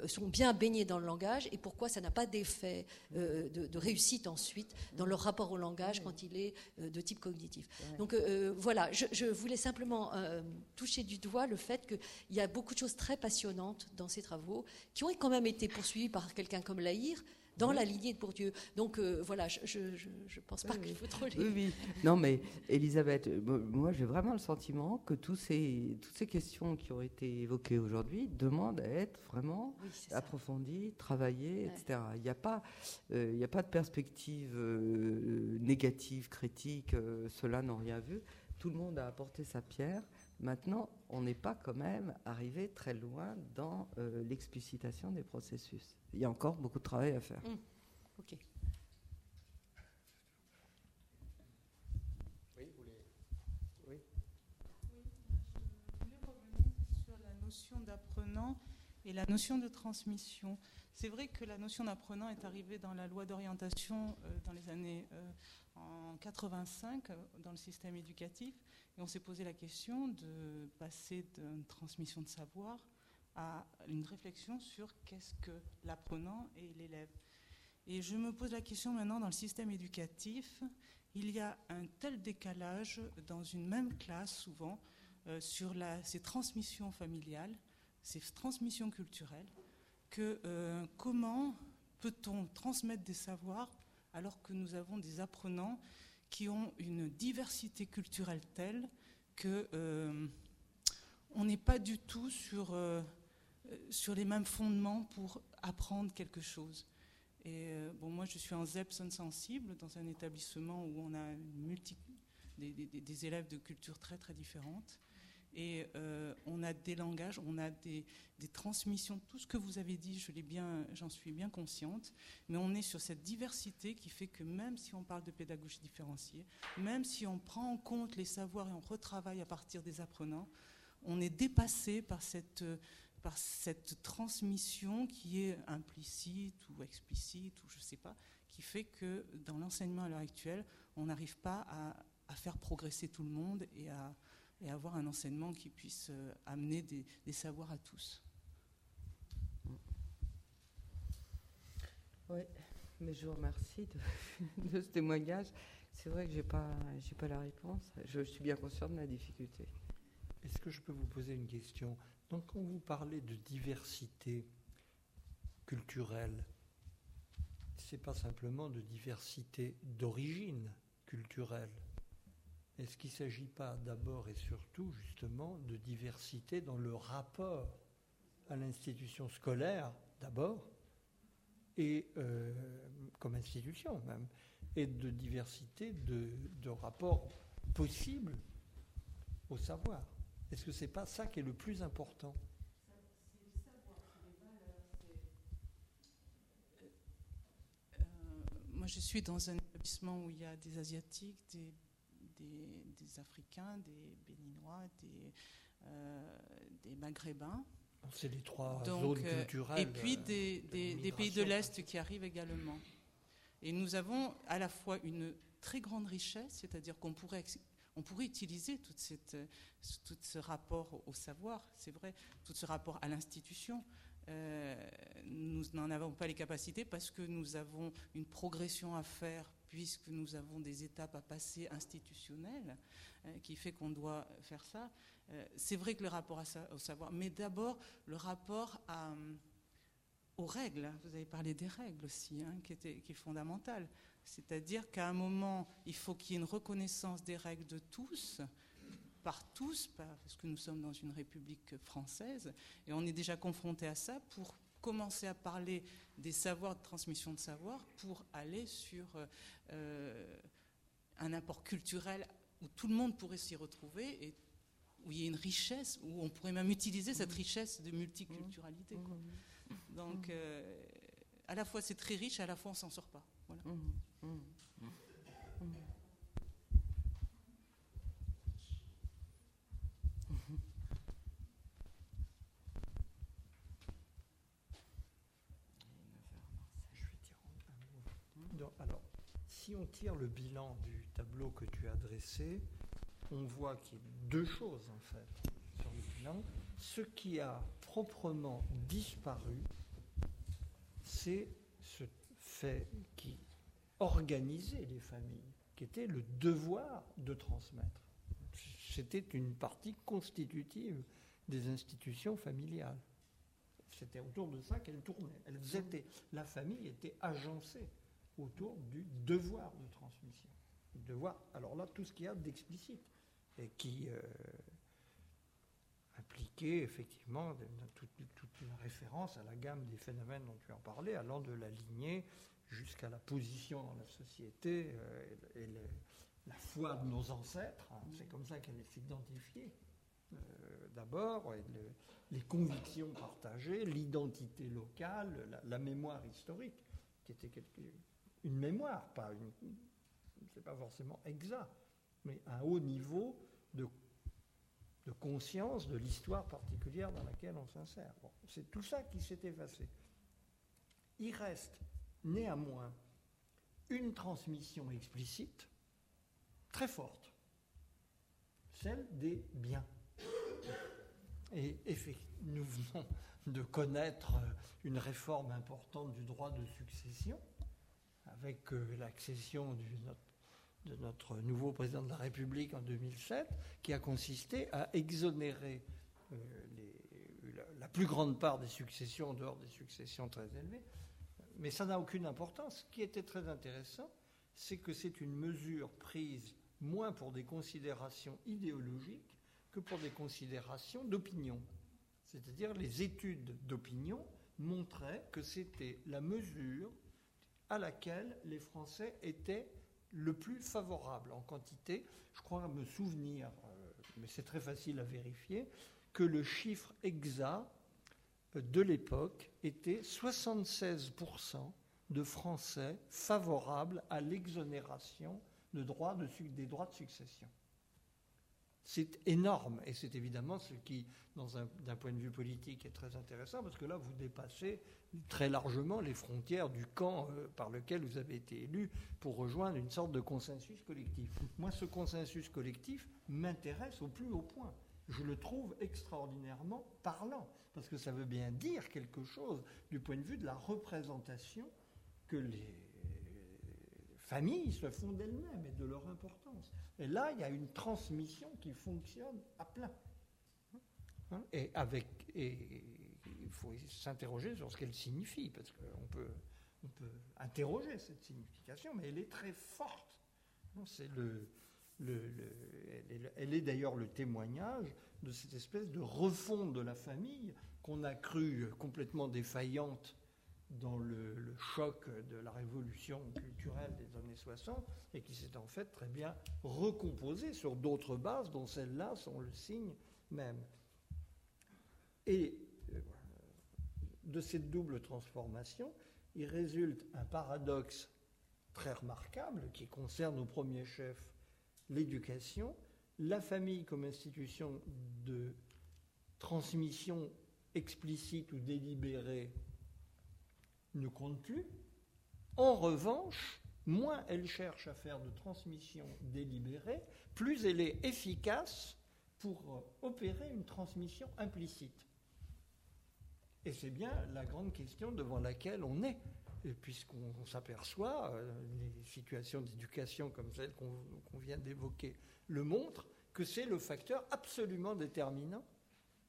sont bien baignés dans le langage et pourquoi ça n'a pas d'effet de, de réussite ensuite dans leur rapport au langage quand il est euh, de type cognitif. Donc euh, voilà, je, je voulais simplement euh, toucher du doigt le fait qu'il y a beaucoup de choses très passionnantes dans ces travaux qui ont quand même été poursuivis par quelqu'un comme Lahire dans la lignée de Bourdieu. Donc euh, voilà, je ne pense pas Oui, qu'il faut trop les... Oui, oui. [laughs] Non, mais Elisabeth, euh, mo- moi j'ai vraiment le sentiment que tous ces, toutes ces questions qui ont été évoquées aujourd'hui demandent à être vraiment approfondies, travaillées, Ouais. etc. Il n'y a, pas, euh, il a pas de perspective euh, négative, critique, ceux-là n'ont rien vu. Tout le monde a apporté sa pierre. Maintenant, on n'est pas quand même arrivé très loin dans euh, l'explicitation des processus. Il y a encore beaucoup de travail à faire. Ok. Je voulais revenir sur la notion d'apprenant et la notion de transmission. C'est vrai que la notion d'apprenant est arrivée dans la loi d'orientation euh, dans les années euh, en 85 euh, dans le système éducatif et on s'est posé la question de passer d'une transmission de savoir à une réflexion sur qu'est-ce que l'apprenant et l'élève. Et je me pose la question maintenant dans le système éducatif, il y a un tel décalage dans une même classe souvent euh, sur ces transmissions familiales, ces transmissions culturelles, que euh, comment peut-on transmettre des savoirs alors que nous avons des apprenants qui ont une diversité culturelle telle que euh, on n'est pas du tout sur, euh, sur les mêmes fondements pour apprendre quelque chose. Et euh, bon, moi, je suis en ZEP sensible, dans un établissement où on a multi- des- des élèves de cultures très très différentes. Et euh, on a des langages, on a des, des transmissions. Tout ce que vous avez dit, je l'ai bien, j'en suis bien consciente. Mais on est sur cette diversité qui fait que même si on parle de pédagogie différenciée, même si on prend en compte les savoirs et on retravaille à partir des apprenants, on est dépassé par cette, par cette transmission qui est implicite ou explicite ou je ne sais pas, qui fait que dans l'enseignement à l'heure actuelle, on n'arrive pas à, à faire progresser tout le monde et à, et avoir un enseignement qui puisse euh, amener des, des savoirs à tous. Oui, mais je vous remercie de, [laughs] de ce témoignage. C'est vrai que j'ai pas, j'ai pas la réponse. Je suis bien consciente de la difficulté. Est-ce que je peux vous poser une question? Donc, quand vous parlez de diversité culturelle, c'est pas simplement de diversité d'origine culturelle. Est-ce qu'il ne s'agit pas d'abord et surtout, justement, de diversité dans le rapport à l'institution scolaire, d'abord, et euh, comme institution même, et de diversité de, de rapports possibles au savoir? Est-ce que c'est pas ça qui est le plus important? Euh, moi, je suis dans un établissement où il y a des Asiatiques, des, des, des Africains, des Béninois, des, euh, des Maghrébins. C'est les trois Donc, zones euh, culturelles. Et puis euh, des, de des- des pays de l'Est qui arrivent également. Et nous avons à la fois une très grande richesse, c'est-à-dire qu'on pourrait, on pourrait utiliser tout ce rapport au savoir, c'est vrai, tout ce rapport à l'institution. Euh, nous n'en avons pas les capacités parce que nous avons une progression à faire puisque nous avons des étapes à passer institutionnelles euh, qui fait qu'on doit faire ça. Euh, c'est vrai que le rapport au savoir, mais d'abord le rapport aux règles. Vous avez parlé des règles aussi, hein, qui, était, qui est fondamental. C'est-à-dire qu'à un moment, il faut qu'il y ait une reconnaissance des règles de tous, par tous, parce que nous sommes dans une république française, et on est déjà confronté à ça pour commencer à parler des savoirs, de transmission de savoir, pour aller sur euh, un apport culturel où tout le monde pourrait s'y retrouver et où il y a une richesse, où on pourrait même utiliser cette mmh. richesse de multiculturalité. Mmh. Donc, euh, à la fois c'est très riche, à la fois on s'en sort pas. Voilà. Mmh. Si on tire le bilan du tableau que tu as dressé, on voit qu'il y a deux choses en fait sur le bilan. Ce qui a proprement disparu, c'est ce fait qui organisait les familles, qui était le devoir de transmettre. C'était une partie constitutive des institutions familiales. C'était autour de ça qu'elles tournaient. Elles étaient, la famille était agencée autour du devoir de transmission. Devoir, alors là, tout ce qu'il y a d'explicite et qui euh, impliquait effectivement toute, la référence à la gamme des phénomènes dont tu en parlais, allant de la lignée jusqu'à la position dans la société euh, et la foi de nos ancêtres. Hein. c'est comme ça qu'elle est s'identifier. Euh, d'abord, les convictions partagées, l'identité locale, la, la, mémoire historique, qui était quelque, une mémoire, pas une, c'est pas forcément exact, mais un haut niveau de, conscience de l'histoire particulière dans laquelle on s'insère. c'est tout ça qui s'est effacé. Il reste néanmoins une transmission explicite très forte, celle des biens. Et nous venons de connaître une réforme importante du droit de succession avec euh, l'accession de notre nouveau président de la République en 2007, qui a consisté à exonérer euh, la, plus grande part des successions en dehors des successions très élevées. Mais ça n'a aucune importance. Ce qui était très intéressant, c'est que c'est une mesure prise moins pour des considérations idéologiques que pour des considérations d'opinion. C'est-à-dire les études d'opinion montraient que c'était la mesure à laquelle les Français étaient le plus favorables en quantité. Je crois me souvenir, euh, mais c'est très facile à vérifier, que le chiffre exact euh, de l'époque était 76% de Français favorables à l'exonération des droits de succession. C'est énorme et c'est évidemment ce qui, d'un point de vue politique, est très intéressant parce que là, vous dépassez très largement les frontières du camp euh, par lequel vous avez été élu pour rejoindre une sorte de consensus collectif. Moi, ce consensus collectif m'intéresse au plus haut point. Je le trouve extraordinairement parlant parce que ça veut bien dire quelque chose du point de vue de la représentation que les familles se font d'elles-mêmes et de leur importance. Et là, il y a une transmission qui fonctionne à plein. Hein, et avec, il faut s'interroger sur ce qu'elle signifie, parce qu'on peut, on peut interroger cette signification, mais elle est très forte. C'est le, le, elle est, d'ailleurs le témoignage de cette espèce de refonte de la famille qu'on a cru complètement défaillante dans le, choc de la révolution culturelle des années 60 et qui s'est en fait très bien recomposée sur d'autres bases dont celles-là sont le signe même. Et euh, de cette double transformation, il résulte un paradoxe très remarquable qui concerne au premier chef l'éducation, la famille comme institution de transmission explicite ou délibérée ne compte plus. En revanche, moins elle cherche à faire de transmission délibérée, plus elle est efficace pour opérer une transmission implicite. Et c'est bien la grande question devant laquelle on est, puisqu'on s'aperçoit, euh, les situations d'éducation comme celle qu'on vient d'évoquer le montrent, que c'est le facteur absolument déterminant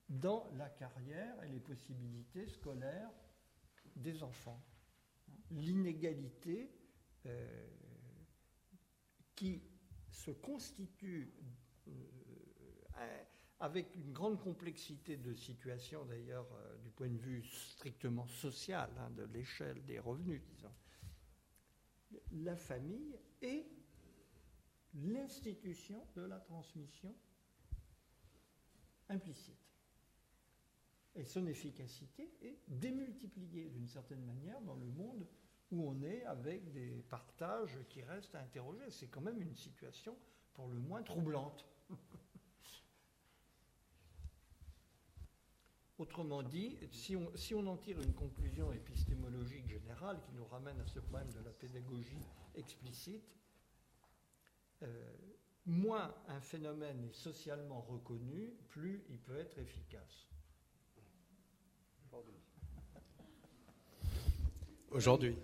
dans la carrière et les possibilités scolaires des enfants. L'inégalité euh, qui se constitue euh, avec une grande complexité de situation d'ailleurs euh, du point de vue strictement social, hein, de l'échelle des revenus, disons. La famille est l'institution de la transmission implicite. Et son efficacité est démultipliée d'une certaine manière dans le monde où on est avec des partages qui restent à interroger. C'est quand même une situation pour le moins troublante. [laughs] Autrement dit, si on, en tire une conclusion épistémologique générale qui nous ramène à ce problème de la pédagogie explicite, euh, moins un phénomène est socialement reconnu, plus il peut être efficace. Aujourd'hui.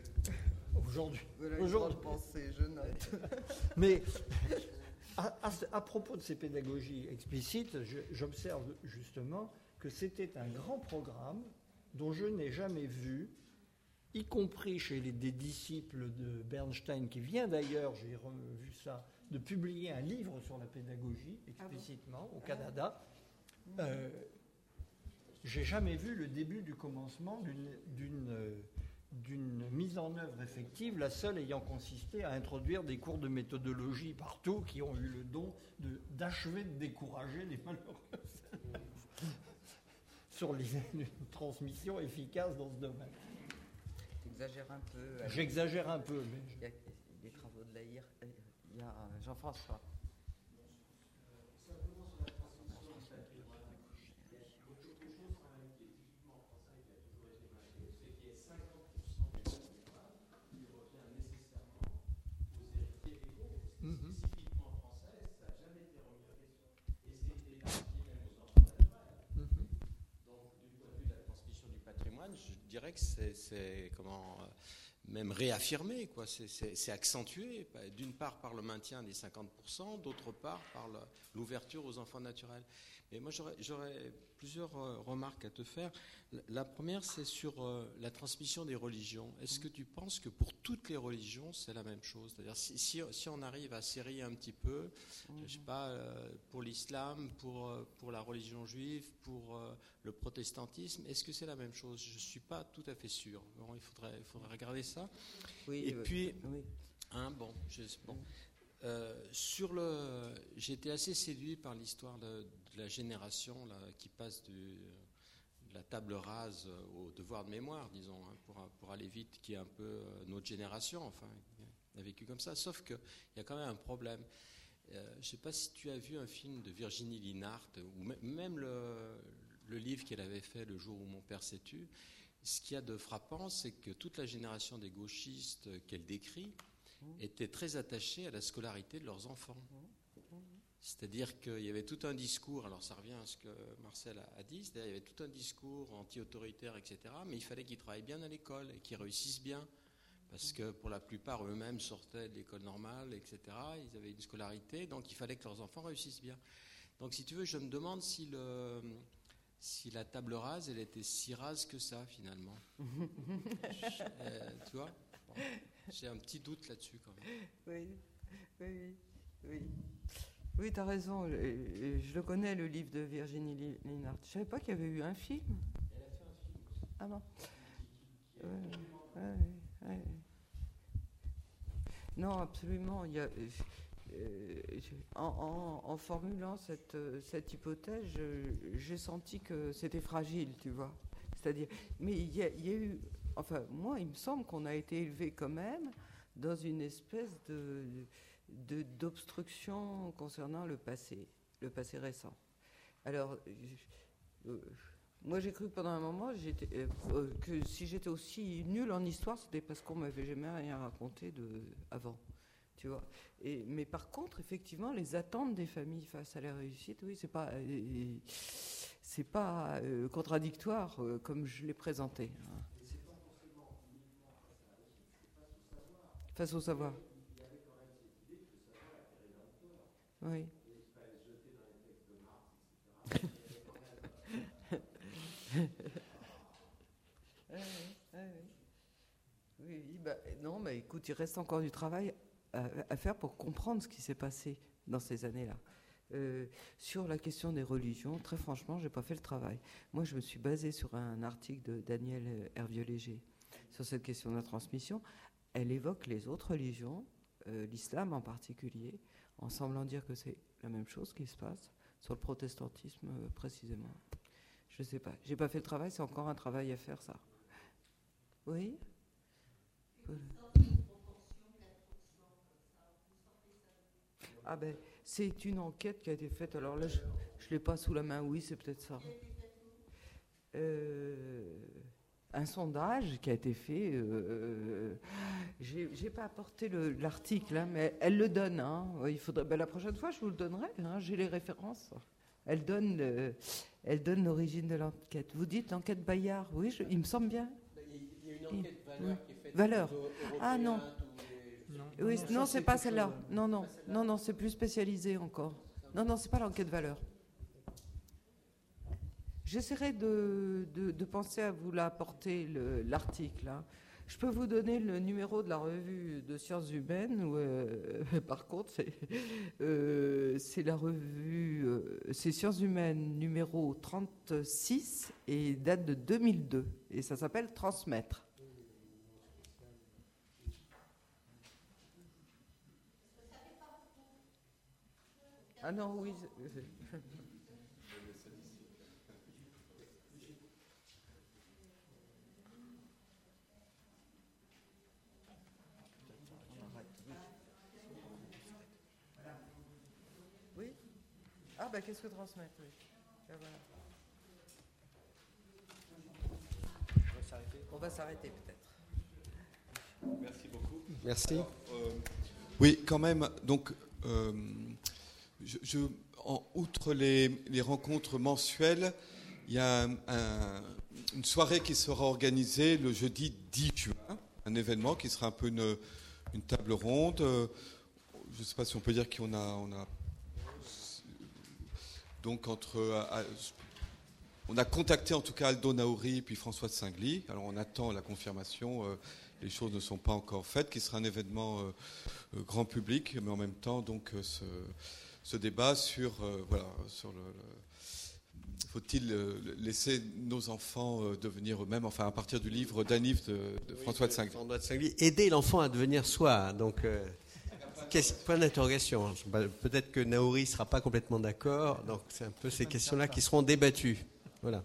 Aujourd'hui. Aujourd'hui. je note. [laughs] Mais à, propos de ces pédagogies explicites, j'observe justement que c'était un grand programme dont je n'ai jamais vu, y compris chez les, des disciples de Bernstein, qui vient d'ailleurs, j'ai revu ça, de publier un livre sur la pédagogie ah explicitement au Canada. Euh, j'ai jamais vu le début du commencement d'une euh, d'une mise en œuvre effective, la seule ayant consisté à introduire des cours de méthodologie partout qui ont eu le don d'achever de, décourager les malheureux [laughs] sur une transmission efficace dans ce domaine. J'exagère un peu. J'exagère un peu. Mais... Il y a des travaux de l'AIR. Il y a Jean-François. C'est comment euh, même réaffirmé, quoi. C'est accentué, d'une part par le maintien des 50%, d'autre part par l'ouverture aux enfants naturels. Mais moi, j'aurais plusieurs euh, remarques à te faire. La première, c'est sur euh, la transmission des religions. Est-ce que tu penses que pour toutes les religions, c'est la même chose? C'est-à-dire, si, si, on arrive à serrer un petit peu, je ne sais pas, euh, pour l'islam, pour, pour la religion juive, pour le protestantisme, est-ce que c'est la même chose? Je ne suis pas tout à fait sûr. Bon, il, faudrait, il faudrait regarder ça. Oui, Et puis, Hein, bon, je, bon. sur le, été assez séduit par l'histoire de, la génération là, qui passe de la table rase au devoir de mémoire, disons, hein, pour, pour, aller vite, qui est un peu euh, notre génération, enfin, a vécu comme ça. Sauf qu'il y a quand même un problème. Euh, je ne sais pas si tu as vu un film de Virginie Linhart, ou même le, le livre qu'elle avait fait le jour où mon père s'est tu. Ce qu'il y a de frappant, c'est que toute la génération des gauchistes qu'elle décrit mmh. était très attachée à la scolarité de leurs enfants. C'est-à-dire qu'il y avait tout un discours, alors ça revient à ce que Marcel a dit, c'est-à-dire qu'il y avait tout un discours anti-autoritaire, etc., mais il fallait qu'ils travaillent bien à l'école et qu'ils réussissent bien, parce que pour la plupart eux-mêmes sortaient de l'école normale, etc., ils avaient une scolarité, donc il fallait que leurs enfants réussissent bien. Donc si tu veux, je me demande si, le, si la table rase, elle était si rase que ça, finalement. [laughs] Euh, tu vois? J'ai un petit doute là-dessus quand même. Oui, oui, oui. Oui, tu as raison. Je le connais, le livre de Virginie Linhart. Je ne savais pas qu'il y avait eu un film. Elle a fait un film aussi. Ah bon Non, absolument. Il y a, euh, en, formulant cette, cette hypothèse, j'ai senti que c'était fragile, tu vois. C'est-à-dire, mais il y, a, il y, a, eu, enfin, moi, il me semble qu'on a été élevé quand même dans une espèce de d'obstruction concernant le passé, le passé récent. Alors, euh, Moi, j'ai cru pendant un moment euh, euh, que si j'étais aussi nulle en histoire, c'était parce qu'on m'avait jamais rien raconté de, avant. Tu vois mais par contre, effectivement, les attentes des familles face à la réussite, oui, c'est pas, c'est pas contradictoire comme je l'ai présenté. Hein. Face au savoir. Oui. oui, bah, non, mais écoute, il reste encore du travail à, faire pour comprendre ce qui s'est passé dans ces années-là. Euh, sur la question des religions, très franchement, je n'ai pas fait le travail. Moi, je me suis basée sur un article de Daniel Hervieux-Léger sur cette question de la transmission. Elle évoque les autres religions, euh, l'islam en particulier, en semblant dire que c'est la même chose qui se passe, sur le protestantisme euh, précisément. Je ne sais pas. J'ai pas fait le travail, c'est encore un travail à faire, ça. Oui? Ah ben, c'est une enquête qui a été faite. Alors là, je ne l'ai pas sous la main. Oui, c'est peut-être ça. Euh, un sondage qui a été fait. Euh, j'ai pas apporté l'article, hein, mais elle le donne. Hein. Il faudrait. Ben, la prochaine fois, je vous le donnerai. Hein, j'ai les références. Elle donne, elle donne l'origine de l'enquête. Vous dites l'enquête Bayard, oui, il me semble bien. Il y a une enquête valeur qui est faite. Valeur. Ah non. Non, oui, non, c'est pas celle-là. Non, non, non, non, c'est plus spécialisé encore. Non, non, c'est pas l'enquête valeur. J'essaierai de, penser à vous l'apporter, l'article. Hein. Je peux vous donner le numéro de la revue de sciences humaines, euh, [laughs] par contre, euh, c'est la revue, euh, c'est Sciences humaines numéro 36 et date de 2002, et ça s'appelle Transmettre. Ah non, oui. Ah, ben qu'est-ce que transmettre oui. Ben, On va s'arrêter peut-être. Merci beaucoup. Merci. Euh, oui, quand même, donc, euh, je, en, outre les, rencontres mensuelles, il y a une soirée qui sera organisée le jeudi 10 juin, un événement qui sera un peu une, table ronde. Je ne sais pas si on peut dire qu'on a, on a donc entre, euh, on a contacté en tout cas Aldo Naouri et puis François de Singly. Alors on attend la confirmation. Euh, les choses ne sont pas encore faites, qui sera un événement euh, grand public, mais en même temps donc ce, débat sur voilà sur le, faut-il laisser nos enfants devenir eux-mêmes, enfin à partir du livre d'Anif de, François de Singly. Aider l'enfant à devenir soi. Donc point d'interrogation. Peut-être que Naori ne sera pas complètement d'accord. Donc, c'est un peu ces questions-là qui seront débattues. Voilà.